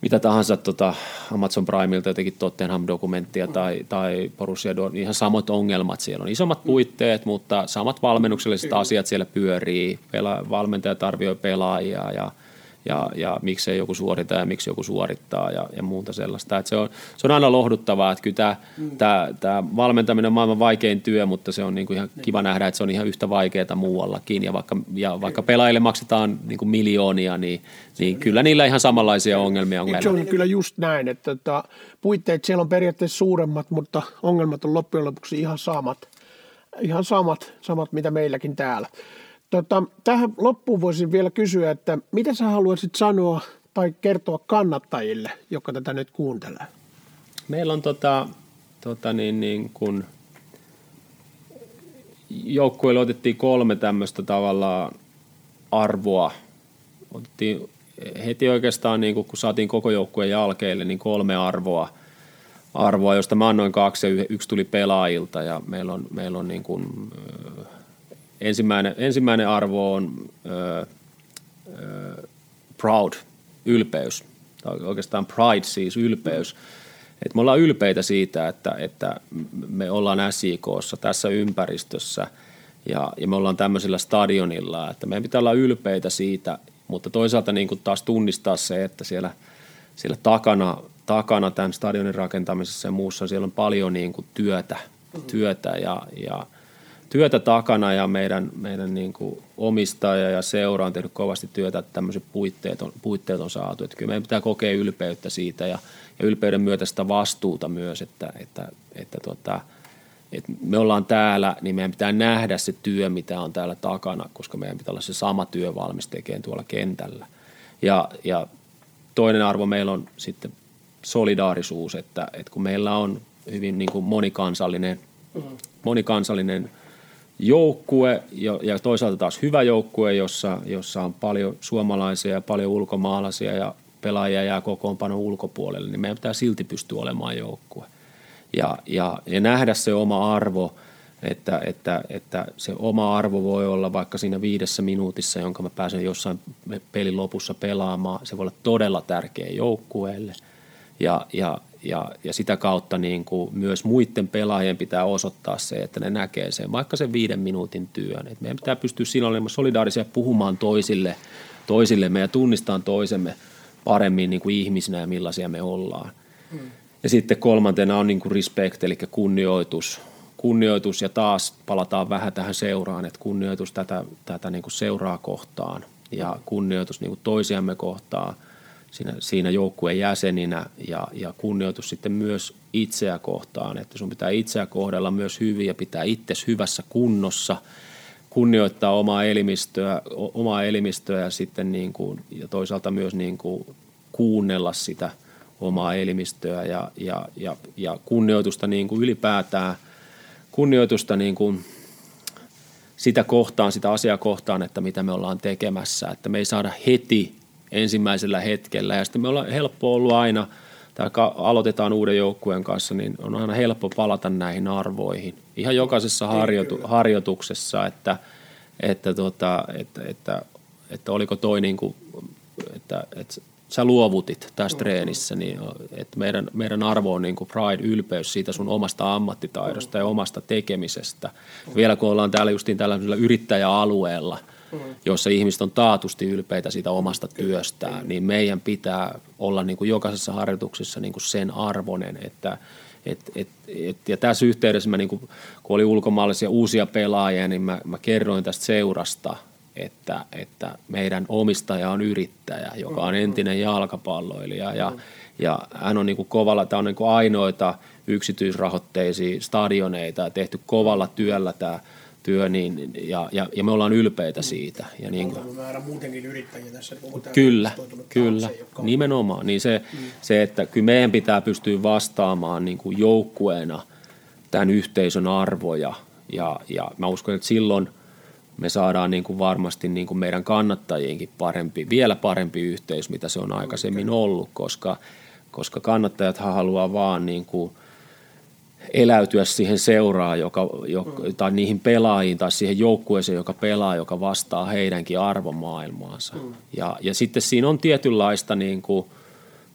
mitä tahansa tota Amazon Primeilta jotenkin Tottenham-dokumenttia tai, tai Borussia Dortmund, ihan samat ongelmat siellä on. Isommat puitteet, mutta samat valmennukselliset asiat siellä pyörii. Pela, valmentajat arvioi pelaajia ja – ja, ja miksei joku suorita ja miksi joku suorittaa ja, ja muuta sellaista. Että se, on, se on aina lohduttavaa, että kyllä tämä, mm. tämä, tämä valmentaminen on maailman vaikein työ, mutta se on niin kuin ihan niin. kiva nähdä, että se on ihan yhtä vaikeaa muuallakin ja vaikka, ja vaikka pelaajille maksetaan niin kuin miljoonia, niin, niin kyllä niillä ihan samanlaisia ongelmia on. Se on kyllä just näin, että että tota, puitteet siellä on periaatteessa suuremmat, mutta ongelmat on loppujen lopuksi ihan samat, ihan samat, samat mitä meilläkin täällä. Tota, tähän loppuun voisin vielä kysyä, että mitä sä haluaisit sanoa tai kertoa kannattajille, jotka tätä nyt kuuntelee? Meillä on tota, tota niin, niin kun joukkueelle otettiin kolme tämmöistä tavallaan arvoa. Otettiin heti oikeastaan, niin kun saatiin koko joukkueen jälkeelle, niin kolme arvoa, arvoa, josta mä annoin kaksi ja yksi tuli pelaajilta ja meillä on, meillä on niin kuin, ensimmäinen, ensimmäinen arvo on ö, ö, proud, ylpeys, tai oikeastaan pride siis ylpeys. Et me ollaan ylpeitä siitä, että, että me ollaan SIKssa tässä ympäristössä ja, ja me ollaan tämmöisellä stadionilla, että meidän pitää olla ylpeitä siitä, mutta toisaalta niin kuin taas tunnistaa se, että siellä, siellä takana, takana tämän stadionin rakentamisessa ja muussa siellä on paljon niin kuin työtä, työtä ja, ja – työtä takana ja meidän, meidän niin kuin omistaja ja seura on tehnyt kovasti työtä, että tämmöiset puitteet on, puitteet on saatu. Että kyllä meidän pitää kokea ylpeyttä siitä ja, ja ylpeyden myötä sitä vastuuta myös, että, että, että, tota, että me ollaan täällä, niin meidän pitää nähdä se työ, mitä on täällä takana, koska meidän pitää olla se sama työ valmis tekemään tuolla kentällä. Ja, ja toinen arvo meillä on sitten solidaarisuus, että, että kun meillä on hyvin niin kuin monikansallinen, mm-hmm. monikansallinen – joukkue ja toisaalta taas hyvä joukkue, jossa, jossa on paljon suomalaisia ja paljon ulkomaalaisia ja pelaajia jää kokoonpano ulkopuolelle, niin meidän pitää silti pystyä olemaan joukkue. Ja, ja, ja nähdä se oma arvo, että, että, että se oma arvo voi olla vaikka siinä viidessä minuutissa, jonka mä pääsen jossain pelin lopussa pelaamaan. Se voi olla todella tärkeä joukkueelle. Ja, ja, ja, ja sitä kautta niin kuin myös muiden pelaajien pitää osoittaa se, että ne näkee sen, vaikka sen viiden minuutin työn. Et meidän pitää pystyä siinä olemaan solidaarisia puhumaan toisille, toisillemme ja tunnistamaan toisemme paremmin niin kuin ihmisinä ja millaisia me ollaan. Hmm. Ja sitten kolmantena on niin kuin respect, eli kunnioitus, kunnioitus ja taas palataan vähän tähän seuraan, että kunnioitus tätä, tätä niin kuin seuraa kohtaan ja kunnioitus niin kuin toisiamme kohtaan siinä, siinä joukkueen jäseninä ja, ja kunnioitus sitten myös itseä kohtaan, että sun pitää itseä kohdella myös hyvin ja pitää itsesi hyvässä kunnossa, kunnioittaa omaa elimistöä, omaa elimistöä ja sitten niin kuin, ja toisaalta myös niin kuin kuunnella sitä omaa elimistöä ja, ja, ja, ja kunnioitusta niin kuin ylipäätään, kunnioitusta niin kuin sitä kohtaan, sitä asiaa kohtaan, että mitä me ollaan tekemässä, että me ei saada heti ensimmäisellä hetkellä ja sitten me ollaan helppo ollut aina, tai aloitetaan uuden joukkueen kanssa, niin on aina helppo palata näihin arvoihin. Ihan jokaisessa harjoitu, harjoituksessa, että, että, tota, että, että, että oliko toi niin kuin, että, että sä luovutit tässä treenissä, niin että meidän, meidän arvo on niin kuin pride, ylpeys siitä sun omasta ammattitaidosta ja omasta tekemisestä. Vielä kun ollaan täällä justiin tällaisella yrittäjäalueella, jossa ihmiset on taatusti ylpeitä siitä omasta työstään, niin meidän pitää olla niin kuin jokaisessa harjoituksessa niin kuin sen arvoinen, että et, et, et, ja tässä yhteydessä, mä niin kuin, kun oli ulkomaalaisia uusia pelaajia, niin mä, mä kerroin tästä seurasta – että, että meidän omistaja on yrittäjä, joka on entinen jalkapalloilija ja, ja hän on niin kuin kovalla, tämä on niin kuin ainoita yksityisrahoitteisia stadioneita tehty kovalla työllä tämä työ, niin, ja, ja, ja me ollaan ylpeitä siitä. Ja niin kuin, määrä muutenkin yrittäjiä tässä. Kyllä, kyllä, taakse, nimenomaan. Niin se, mm. se, että kyllä meidän pitää pystyä vastaamaan niin kuin joukkueena tämän yhteisön arvoja, ja, ja mä uskon, että silloin – me saadaan niin kuin varmasti niin kuin meidän kannattajienkin parempi, vielä parempi yhteys, mitä se on aikaisemmin ollut, koska, koska kannattajat haluaa vaan niin kuin eläytyä siihen seuraan, joka, joka, tai niihin pelaajiin tai siihen joukkueeseen, joka pelaa, joka vastaa heidänkin arvomaailmaansa. Mm. Ja, ja sitten siinä on tietynlaista niin kuin,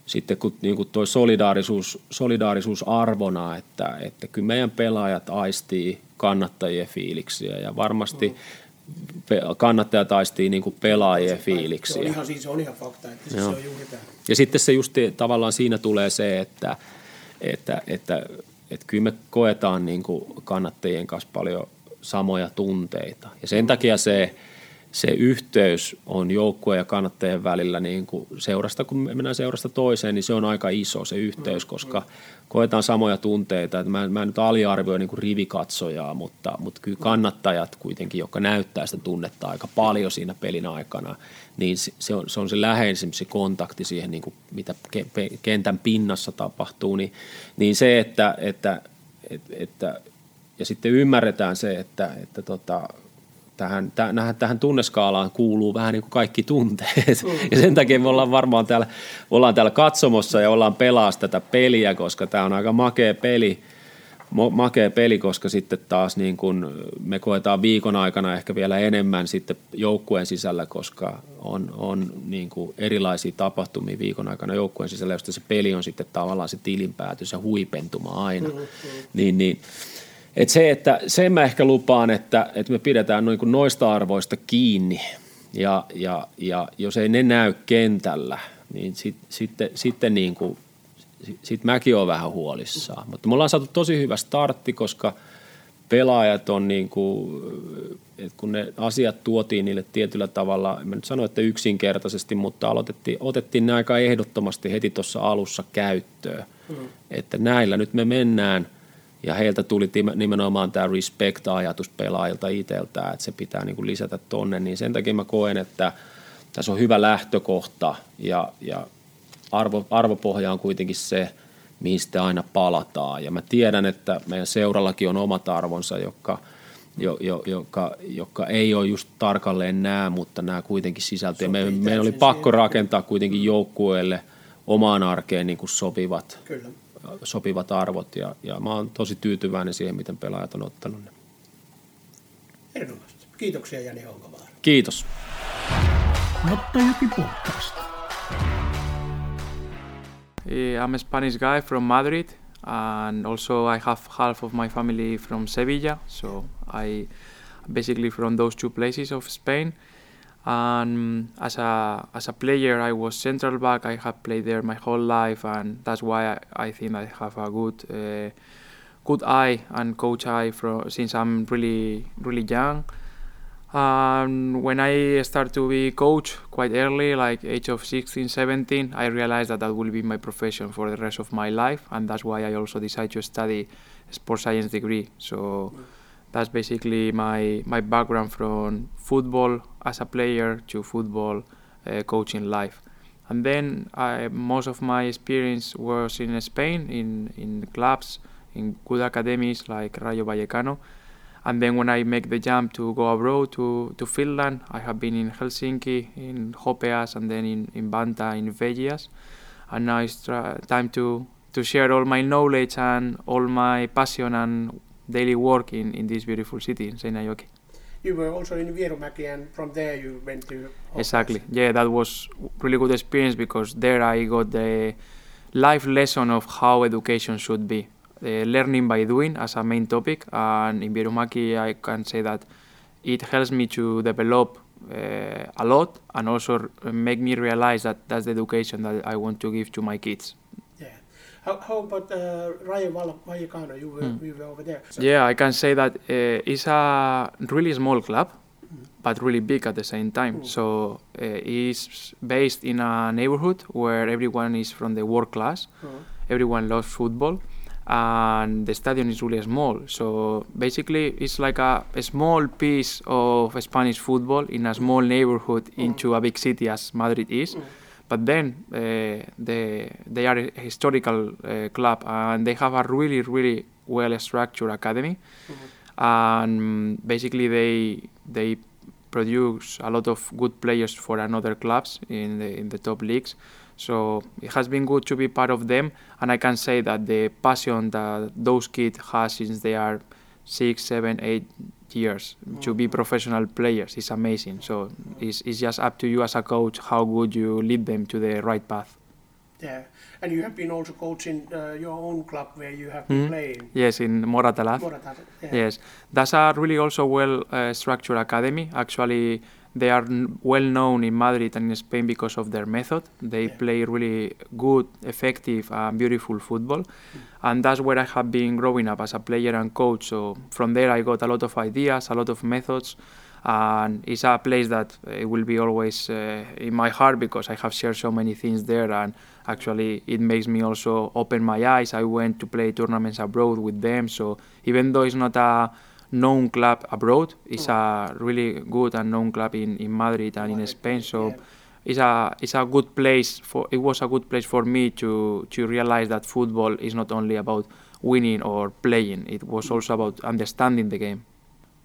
sitten kun niin kuin toi solidaarisuus, solidaarisuus arvona, että, että kyllä meidän pelaajat aistii kannattajien fiiliksiä ja varmasti mm kannattaja taistii niin kuin pelaajien fiiliksiä. Se on ihan, siis on ihan fakta, että se, se on juuri tämä. Ja sitten se just tavallaan siinä tulee se, että, että, että, että kyllä me koetaan niin kuin kannattajien kanssa paljon samoja tunteita. Ja sen takia se, se yhteys on joukkueen ja kannattajien välillä niin kuin seurasta, kun me mennään seurasta toiseen, niin se on aika iso se yhteys, koska koetaan samoja tunteita. Mä, mä en nyt aliarvioi niin rivikatsojaa, mutta, mutta kyllä kannattajat kuitenkin, jotka näyttää sitä tunnetta aika paljon siinä pelin aikana, niin se on se, on se läheisempi se kontakti siihen, niin kuin mitä kentän pinnassa tapahtuu, niin, niin se, että, että, että, että ja sitten ymmärretään se, että, että tota, tähän, tähän, tähän tunneskaalaan kuuluu vähän niin kuin kaikki tunteet. Mm. Ja sen takia me ollaan varmaan täällä, ollaan täällä katsomossa ja ollaan pelaa tätä peliä, koska tämä on aika makea peli, makea peli, koska sitten taas niin kuin me koetaan viikon aikana ehkä vielä enemmän sitten joukkueen sisällä, koska on, on niin kuin erilaisia tapahtumia viikon aikana joukkueen sisällä, josta se peli on sitten tavallaan se tilinpäätös ja huipentuma aina. Mm, hmm Niin, niin, et se, että sen mä ehkä lupaan, että, että me pidetään noin noista arvoista kiinni ja, ja, ja jos ei ne näy kentällä, niin sit, sitten, sitten niin kuin, sit mäkin olen vähän huolissaan. Mutta me ollaan saatu tosi hyvä startti, koska pelaajat on niin kuin, että kun ne asiat tuotiin niille tietyllä tavalla, en nyt sano, että yksinkertaisesti, mutta aloitettiin, otettiin ne aika ehdottomasti heti tuossa alussa käyttöön. Mm. Että näillä nyt me mennään – ja heiltä tuli nimenomaan tämä respect-ajatus pelaajilta itseltään, että se pitää niin kuin lisätä tonne, niin sen takia mä koen, että tässä on hyvä lähtökohta ja, ja arvo, arvopohja on kuitenkin se, mihin sitten aina palataan. Ja mä tiedän, että meidän seurallakin on omat arvonsa, jotka, jo, jo, joka, joka ei ole just tarkalleen nämä, mutta nämä kuitenkin sisältyy. Me, meidän oli pakko rakentaa kuitenkin joukkueelle omaan arkeen niin kuin sopivat Kyllä sopivat arvot ja, ja mä oon tosi tyytyväinen siihen, miten pelaajat on ottanut ne. Erinomaisesti. Kiitoksia Jani Honkavaara. Kiitos. Nottajoki podcast. I'm a Spanish guy from Madrid and also I have half of my family from Sevilla so I basically from those two places of Spain and as a as a player I was central back I have played there my whole life and that's why I, I think I have a good uh, good eye and coach eye from since I'm really really young. Um, when I start to be coach quite early, like age of 16, 17, I realized that that will be my profession for the rest of my life, and that's why I also decided to study sports science degree. So that's basically my my background from football as a player to football uh, coaching life. And then I, most of my experience was in Spain, in in clubs, in good academies like Rayo Vallecano and then when I make the jump to go abroad to, to Finland, I have been in Helsinki, in Hopeas, and then in, in Banta, in Vegias. And now it's tra- time to, to share all my knowledge and all my passion and daily work in, in this beautiful city, in Seinäjoki. You were also in Vierumäki and from there you went to Hopeas. Exactly. Yeah, that was really good experience because there I got the life lesson of how education should be uh, learning by doing as a main topic. And in Vierumäki, I can say that it helps me to develop uh, a lot and also make me realize that that's the education that I want to give to my kids. Yeah. How, how about uh, Rayo Val- Vallecano? You were, you were over there. So- Yeah, I can say that uh, it's a really small club, but really big at the same time. So uh, it's based in a neighborhood where everyone is from the world class. Mhm. Everyone loves football, and the stadium is really small. So basically, it's like a, a small piece of Spanish football in a small neighborhood into a big city as Madrid is. But then uh, they they are a historical uh, club and they have a really really well structured academy, and basically they they produce a lot of good players for another clubs in the in the top leagues. So it has been good to be part of them, and I can say that the passion that those kids have since they are six, seven, eight years to be professional players is amazing. So it's, it's just up to you as a coach how good you lead them to the right path. Yeah. And you have been also coaching uh, your own club where you have been playing. Yes, in Moratalaz. Moratar. Yeah. Yes, that's a really also well uh, structured academy. Actually, they are well known in Madrid and in Spain because of their method. They play really good, effective, and beautiful football, and that's where I have been growing up as a player and coach. So from there, I got a lot of ideas, a lot of methods, and it's a place that uh, it will be always uh, in my heart because I have shared so many things there, and actually it makes me also open my eyes. I went to play tournaments abroad with them, so even though it's not a known club abroad, it's a really good and known club in, in Madrid and in Spain. So it's a it's a good place for it was a good place for me to to realize that football is not only about winning or playing. It was also about understanding the game.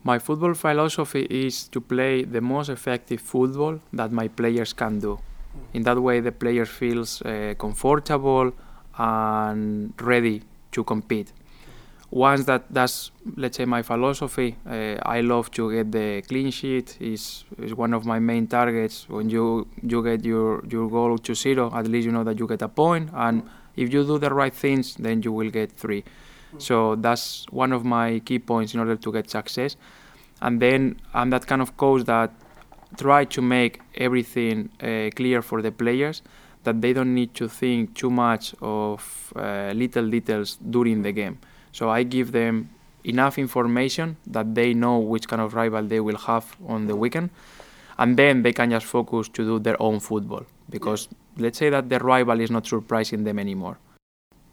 My football philosophy is to play the most effective football that my players can do. In that way, the player feels uh, comfortable and ready to compete. Once that that's let's say my philosophy, uh, I love to get the clean sheet. is is one of my main targets. When you you get your your goal to zero, at least you know that you get a point, and if you do the right things, then you will get three. So that's one of my key points in order to get success. And then I'm that kind of coach that try to make everything uh, clear for the players that they don't need to think too much of uh, little details during the game. So I give them enough information that they know which kind of rival they will have on the weekend, and then they can just focus to do their own football. Because let's say that the rival is not surprising them anymore.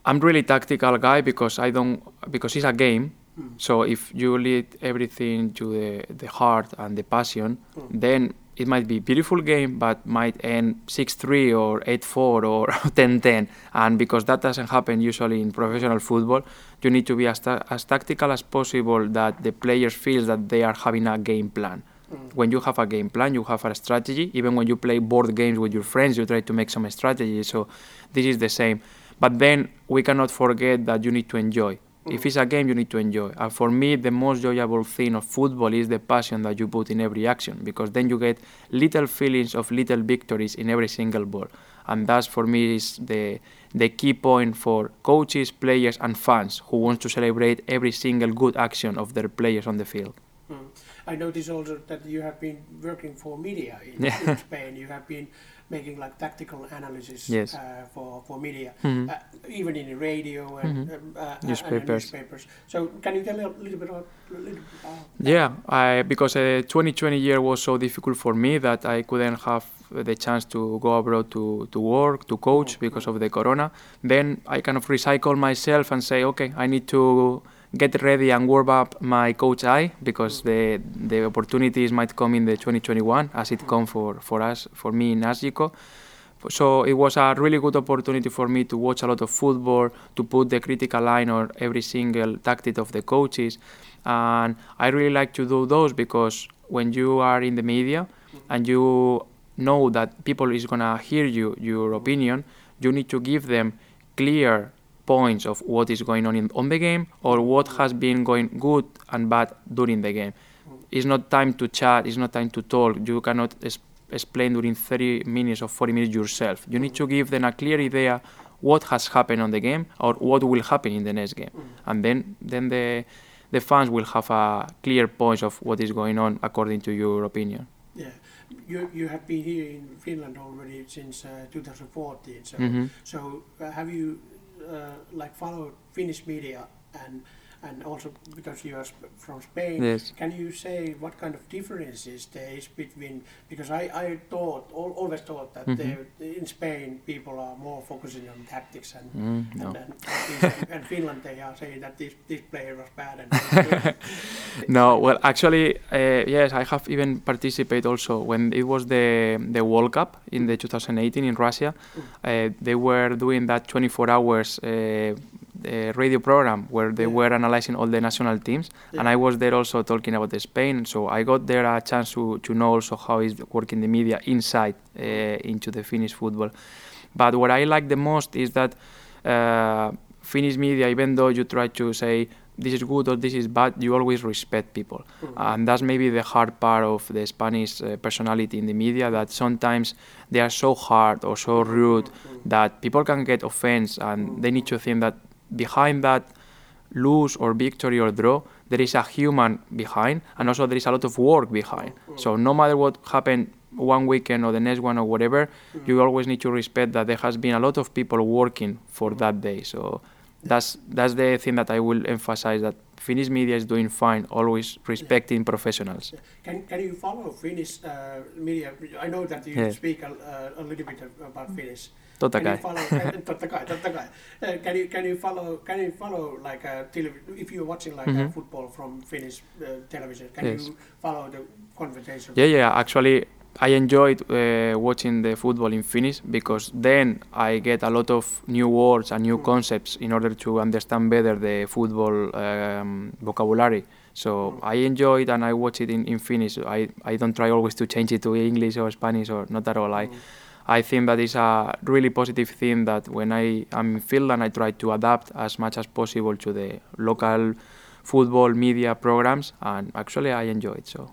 I'm really tactical guy because I don't because it's a game. Hmm. So if you lead everything to the, the heart and the passion, hmm. then it might be beautiful game, but might end 6-3 or 8-4 or 10-10. And because that doesn't happen usually in professional football, you need to be as, ta- as tactical as possible that the players feel that they are having a game plan. Mm. When you have a game plan, you have a strategy. Even when you play board games with your friends, you try to make some strategy. So this is the same. But then we cannot forget that you need to enjoy. If it's a game, you need to enjoy. And for me, the most enjoyable thing of football is the passion that you put in every action, because then you get little feelings of little victories in every single ball. And that's for me is the the key point for coaches, players, and fans who want to celebrate every single good action of their players on the field. Mm. I notice also that you have been working for media in, Yeah. in Spain. You have been making like tactical analysis Yes. uh, for for media, Mhm. uh, even in the radio and, Mhm. um, uh, and Newspapers. newspapers. So can you tell me a little bit about? Little, uh, Yeah, I, because uh, 2020 year was so difficult for me that I couldn't have the chance to go abroad to, to work, to coach because of the corona. Then I kind of recycle myself and say, okay, I need to get ready and warm up my coach eye because the the opportunities might come in the 2021 as it come for, for us, for me in Asgico. So it was a really good opportunity for me to watch a lot of football, to put the critical line on every single tactic of the coaches. And I really like to do those because when you are in the media and you know that people is gonna hear you, your opinion, you need to give them clear points of what is going on in, on the game or what has been going good and bad during the game. It's not time to chat, it's not time to talk. You cannot es- explain during 30 minutes or 40 minutes yourself. You need to give them a clear idea what has happened on the game or what will happen in the next game. And then then the the fans will have a clear point of what is going on according to your opinion. yeah, you you have been here in Finland already since uh, 2014. So Mhm. so uh, have you uh, like follow Finnish media and and also because you are from Spain? Yes. Can you say what kind of differences there is between? Because I, I thought always thought that Mhm. there- in Spain people are more focusing on tactics and Mm, no. and, and, and Finland they are saying that this this player was bad and No, well, actually, uh, yes, I have even participated also when it was the the World Cup in the 2018 in Russia. Uh, they were doing that 24 hours uh, uh, radio program where they Yeah. were analyzing all the national teams, and I was there also talking about the Spain. So I got there a chance to to know also how is working the media inside uh, into the Finnish football. But what I like the most is that uh, Finnish media, even though you try to say this is good or this is bad, you always respect people. And that's maybe the hard part of the Spanish uh, personality in the media that sometimes they are so hard or so rude that people can get offense and they need to think that behind that lose or victory or draw, there is a human behind and also there is a lot of work behind. So no matter what happened one weekend or the next one or whatever, you always need to respect that there has been a lot of people working for that day. So that's that's the thing that I will emphasize that Finnish media is doing fine, always respecting professionals. Can can you follow Finnish uh, media? I know that you Yeah. speak a, uh, a little bit about Finnish. Totta Can you kai. follow? uh, totta kai, totta kai. Uh, can you can you follow? Can you follow like a tele- if you're watching like uh, football from Finnish uh, television? Can Yes. you follow the conversation? Yeah, yeah. Actually, I enjoyed uh, watching the football in Finnish because then I get a lot of new words and new concepts in order to understand better the football um, vocabulary. So I enjoy it and I watch it in, in Finnish. I, I don't try always to change it to English or Spanish or not at all. I I think that is a really positive thing that when I am in Finland, I try to adapt as much as possible to the local football media programs, and actually I enjoy it. So,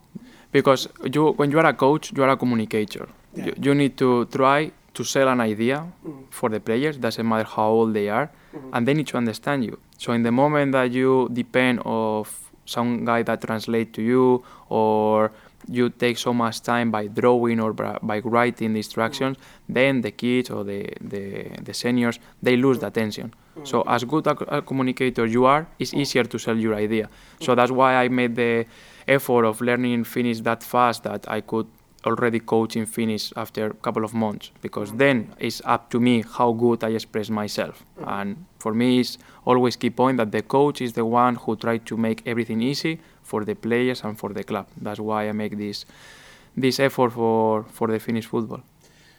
because you when you are a coach, you are a communicator. Yeah. You, you need to try to sell an idea Mm. for the players. Doesn't matter how old they are, Mhm. and they need to understand you. So in the moment that you depend of some guy that translate to you or you take so much time by drawing or by, writing the instructions, mm. then the kids or the, the, the seniors, they lose the attention. Mm. So as good a, a communicator you are, it's mm. easier to sell your idea. So that's why I made the effort of learning Finnish that fast that I could already coach in Finnish after a couple of months because then it's up to me how good I express myself. And for me, it's always key point that the coach is the one who try to make everything easy for the players and for the club. That's why I make this this effort for, for the Finnish football.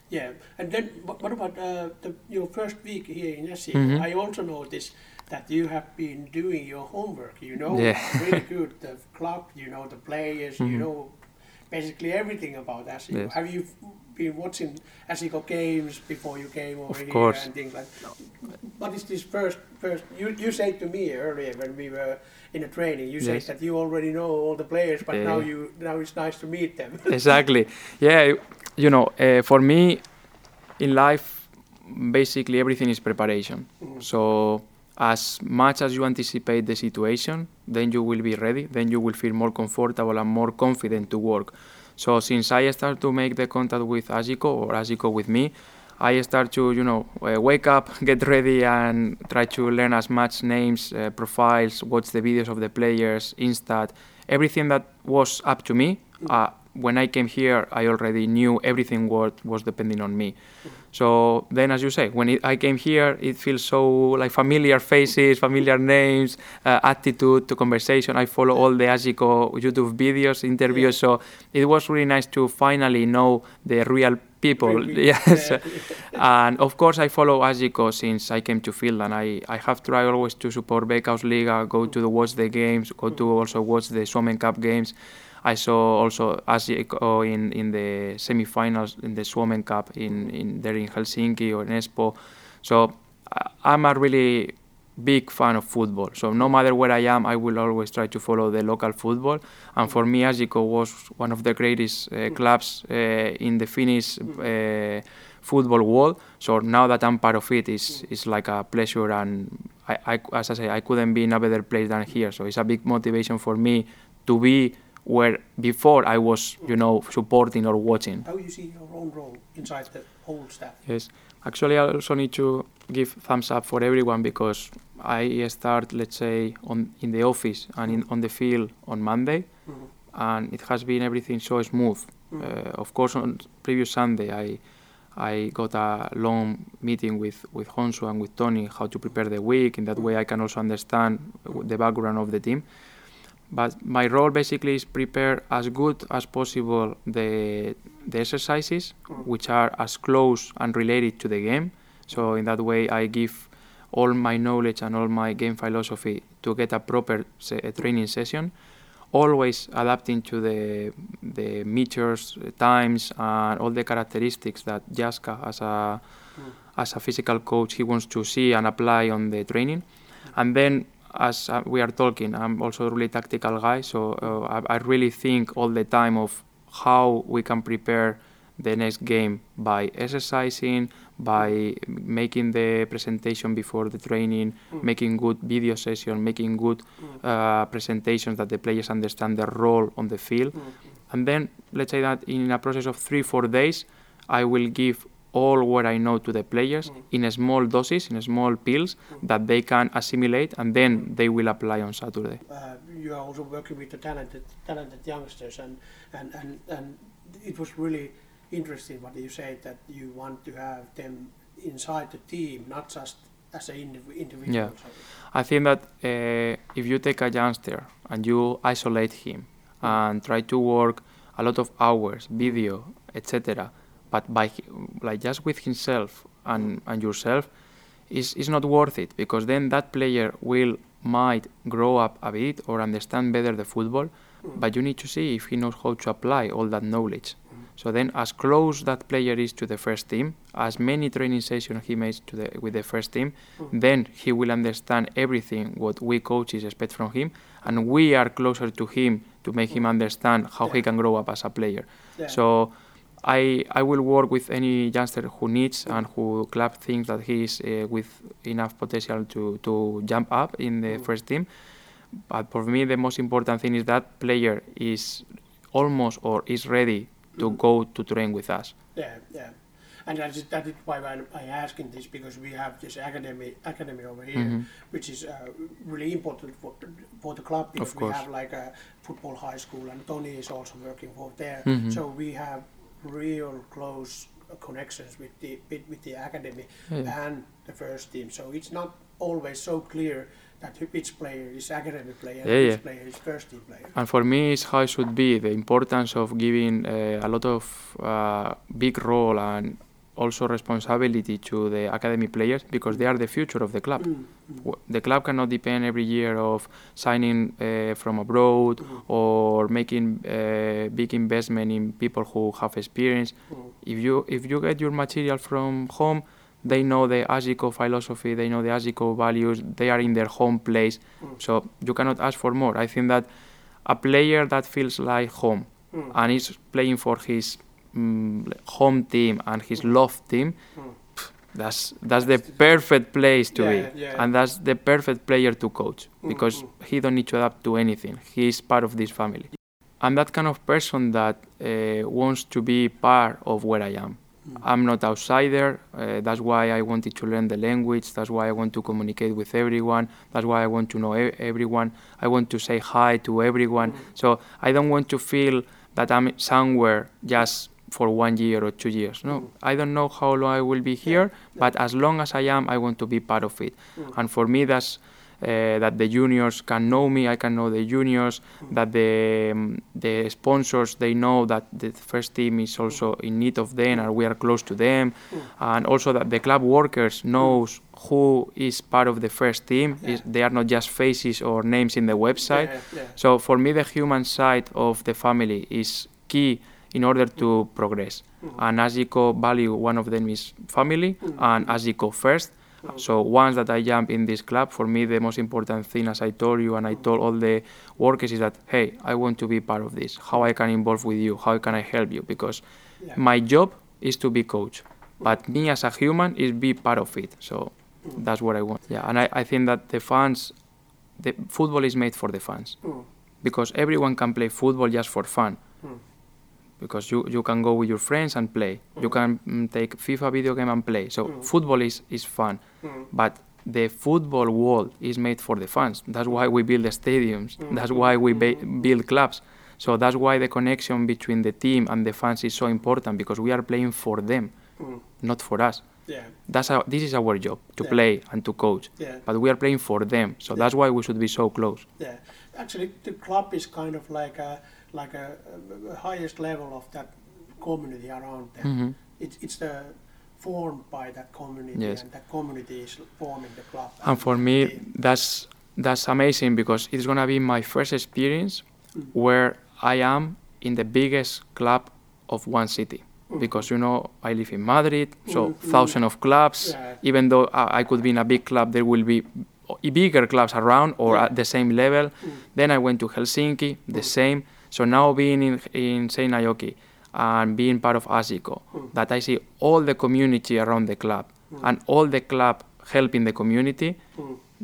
Yeah, and then what about uh, the, your first week here in Essi? Mhm. I also noticed that you have been doing your homework. You know Yeah. really good the club, you know the players, you Mhm. know basically everything about Essi. Yes. Have you been watching Esiko games before you came over Of here course. and things like? What is this first? First, you you said to me earlier when we were in a training, you said that you already know all the players, but now you now it's nice to meet them. exactly. Yeah, you know, uh, for me, in life, basically everything is preparation. Mhm. So as much as you anticipate the situation, then you will be ready. Then you will feel more comfortable and more confident to work. So since I start to make the contact with Ajiko or Ajiko with me, I start to you know uh, wake up, get ready, and try to learn as much names, uh, profiles, watch the videos of the players, Instat, everything that was up to me. Uh, when I came here, I already knew everything what was depending on me. So then, as you say, when it, I came here, it feels so like familiar faces, familiar names, uh, attitude to conversation. I follow all the Ajiko YouTube videos, interviews. So it was really nice to finally know the real people. Yes. yeah. and of course, I follow Ajiko since I came to Finland. I, I have tried always to support Veikkausliiga, go to the, watch the games, go to also watch the Suomen Cup games. I saw also Ajiko in, in the semi-finals in the Suomen Cup in, in there in Helsinki or in Espoo. So I'm a really big fan of football. So no matter where I am, I will always try to follow the local football. And for me, Ajiko was one of the greatest uh, clubs uh, in the Finnish uh, football world. So now that I'm part of it, is is like a pleasure. And I, I, as I say, I couldn't be in a better place than here. So it's a big motivation for me to be where before I was, you know, supporting or watching. How you see your own role inside the whole staff? Yes. Actually, I also need to give thumbs up for everyone because I start, let's say, on in the office and in, on the field on Monday, Mhm. and it has been everything so smooth. Mhm. Uh, of course, on previous Sunday, I I got a long meeting with with Honsu and with Tony how to prepare the week. In that way, I can also understand the background of the team. But my role basically is prepare as good as possible the the exercises, mm. which are as close and related to the game. So in that way, I give all my knowledge and all my game philosophy to get a proper se- a training session, always adapting to the the meters, times, and all the characteristics that Jaska as a mm. as a physical coach he wants to see and apply on the training, and then. As uh, we are talking, I'm also a really tactical guy, so uh, I, I really think all the time of how we can prepare the next game by exercising, by making the presentation before the training, making good video session, making good uh, presentations that the players understand their role on the field. And then let's say that in a process of three, four days, I will give all what I know to the players in a small doses, in small pills that they can assimilate and then they will apply on Saturday. Uh, you are also working with the talented, talented youngsters, and, and, and, and it was really interesting what you said that you want to have them inside the team, not just as an indiv- individual. Yeah. I think that uh, if you take a youngster and you isolate him and try to work a lot of hours, video, etc., but by like just with himself and, and yourself, is is not worth it because then that player will might grow up a bit or understand better the football, but you need to see if he knows how to apply all that knowledge. So then, as close that player is to the first team, as many training sessions he makes to the, with the first team, then he will understand everything what we coaches expect from him, and we are closer to him to make him understand how he can grow up as a player. Yeah. So. I, I will work with any youngster who needs and who club thinks that he is uh, with enough potential to, to jump up in the first team. But for me, the most important thing is that player is almost or is ready to go to train with us. Yeah, yeah. And that is, that is why I'm, I asking this because we have this academy academy over here, Mm-hmm. which is uh, really important for, for the club because we have like a football high school and Tony is also working for there. Mm-hmm. So we have real close connections with the with, with the academy Yeah. and the first team. So it's not always so clear that which player is academy player and Yeah, which yeah. player is first team player. And for me, it's how it should be the importance of giving uh, a lot of uh, big role and also responsibility to the academy players because they are the future of the club. W- The club cannot depend every year of signing uh, from abroad or making uh, big investment in people who have experience. If you if you get your material from home, they know the Ajiko philosophy, they know the Ajiko values, they are in their home place, so you cannot ask for more. I think that a player that feels like home and is playing for his mm, Mm, home team and his hmm. love team, hmm. pff, that's that's the perfect place to Yeah, be, yeah. and that's the perfect player to coach hmm, because he don't need to adapt to anything. He's part of this family. I'm that kind of person that uh, wants to be part of where I am. I'm not outsider. Uh, that's why I wanted to learn the language. That's why I want to communicate with everyone. That's why I want to know e- everyone. I want to say hi to everyone. So I don't want to feel that I'm somewhere just for one year or two years. No, mm. I don't know how long I will be here, but as long as I am, I want to be part of it. Mm. And for me, that's uh, that the juniors can know me, I can know the juniors, mm. that the um, the sponsors they know that the first team is also in need of them and we are close to them, and also that the club workers knows who is part of the first team. Is they are not just faces or names in the website. Yeah, yeah. So for me, the human side of the family is key in order to progress. Mm-hmm. And Aziko value one of them is family mm-hmm. and Aziko first. Mm-hmm. So once that I jump in this club, for me the most important thing, as I told you and I told all the workers, is that hey, I want to be part of this. How I can involve with you? How can I help you? Because Yeah. my job is to be coach, but me as a human is be part of it. So that's what I want. Yeah, and I, I think that the fans, the football is made for the fans Mm. because everyone can play football just for fun. Because you, you can go with your friends and play. You mm. can mm, take FIFA video game and play. So mm. football is, is fun. Mm. But the football world is made for the fans. That's why we build the stadiums. That's why we ba- build clubs. So that's why the connection between the team and the fans is so important because we are playing for them, not for us. Yeah. That's our, this is our job to Yeah. play and to coach. Yeah. But we are playing for them. So that's why we should be so close. Yeah, actually, the club is kind of like a like a, a highest level of that community around them. Mhm. It's it's the formed by that community, Yes. and that community is forming the club. And for me, that's that's amazing because it's gonna be my first experience mm. where I am in the biggest club of one city. Mm. Because you know I live in Madrid, so mm-hmm. thousand of clubs. Yeah. Even though I I could be in a big club, there will be bigger clubs around or at the same level. Mm. Then I went to Helsinki, the same. So now being in in Seinäjoki and being part of ASICO, that I see all the community around the club and all the club helping the community,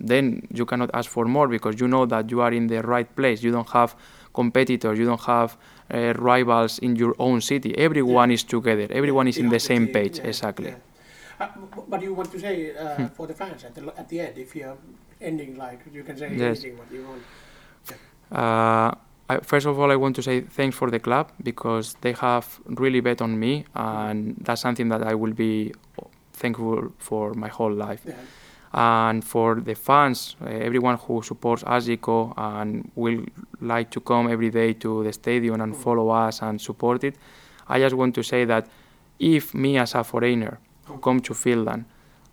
then you cannot ask for more because you know that you are in the right place. You don't have competitors, you don't have uh, rivals in your own city. Everyone is together. Everyone is in the same page. yeah, Exactly. yeah. Uh, you want to say uh, for the fans at the at the end, if you're ending like you can say Yes. anything what you want. Uh, I, first of all, I want to say thanks for the club because they have really bet on me, and that's something that I will be thankful for my whole life. Yeah. And for the fans, uh, everyone who supports Azico and will like to come every day to the stadium and follow us and support it, I just want to say that if me as a foreigner who come to Finland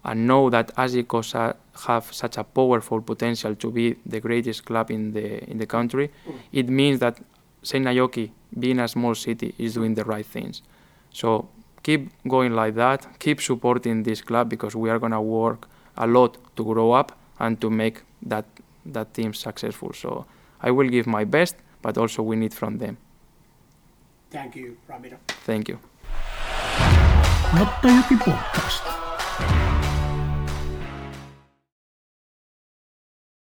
and know that Azico sa- have such a powerful potential to be the greatest club in the in the country, mm. it means that Seinäjoki, being a small city, is doing the right things. So keep going like that. Keep supporting this club because we are gonna work a lot to grow up and to make that that team successful. So I will give my best, but also we need from them. Thank you, Ramiro. Thank you. Nottojoki podcast.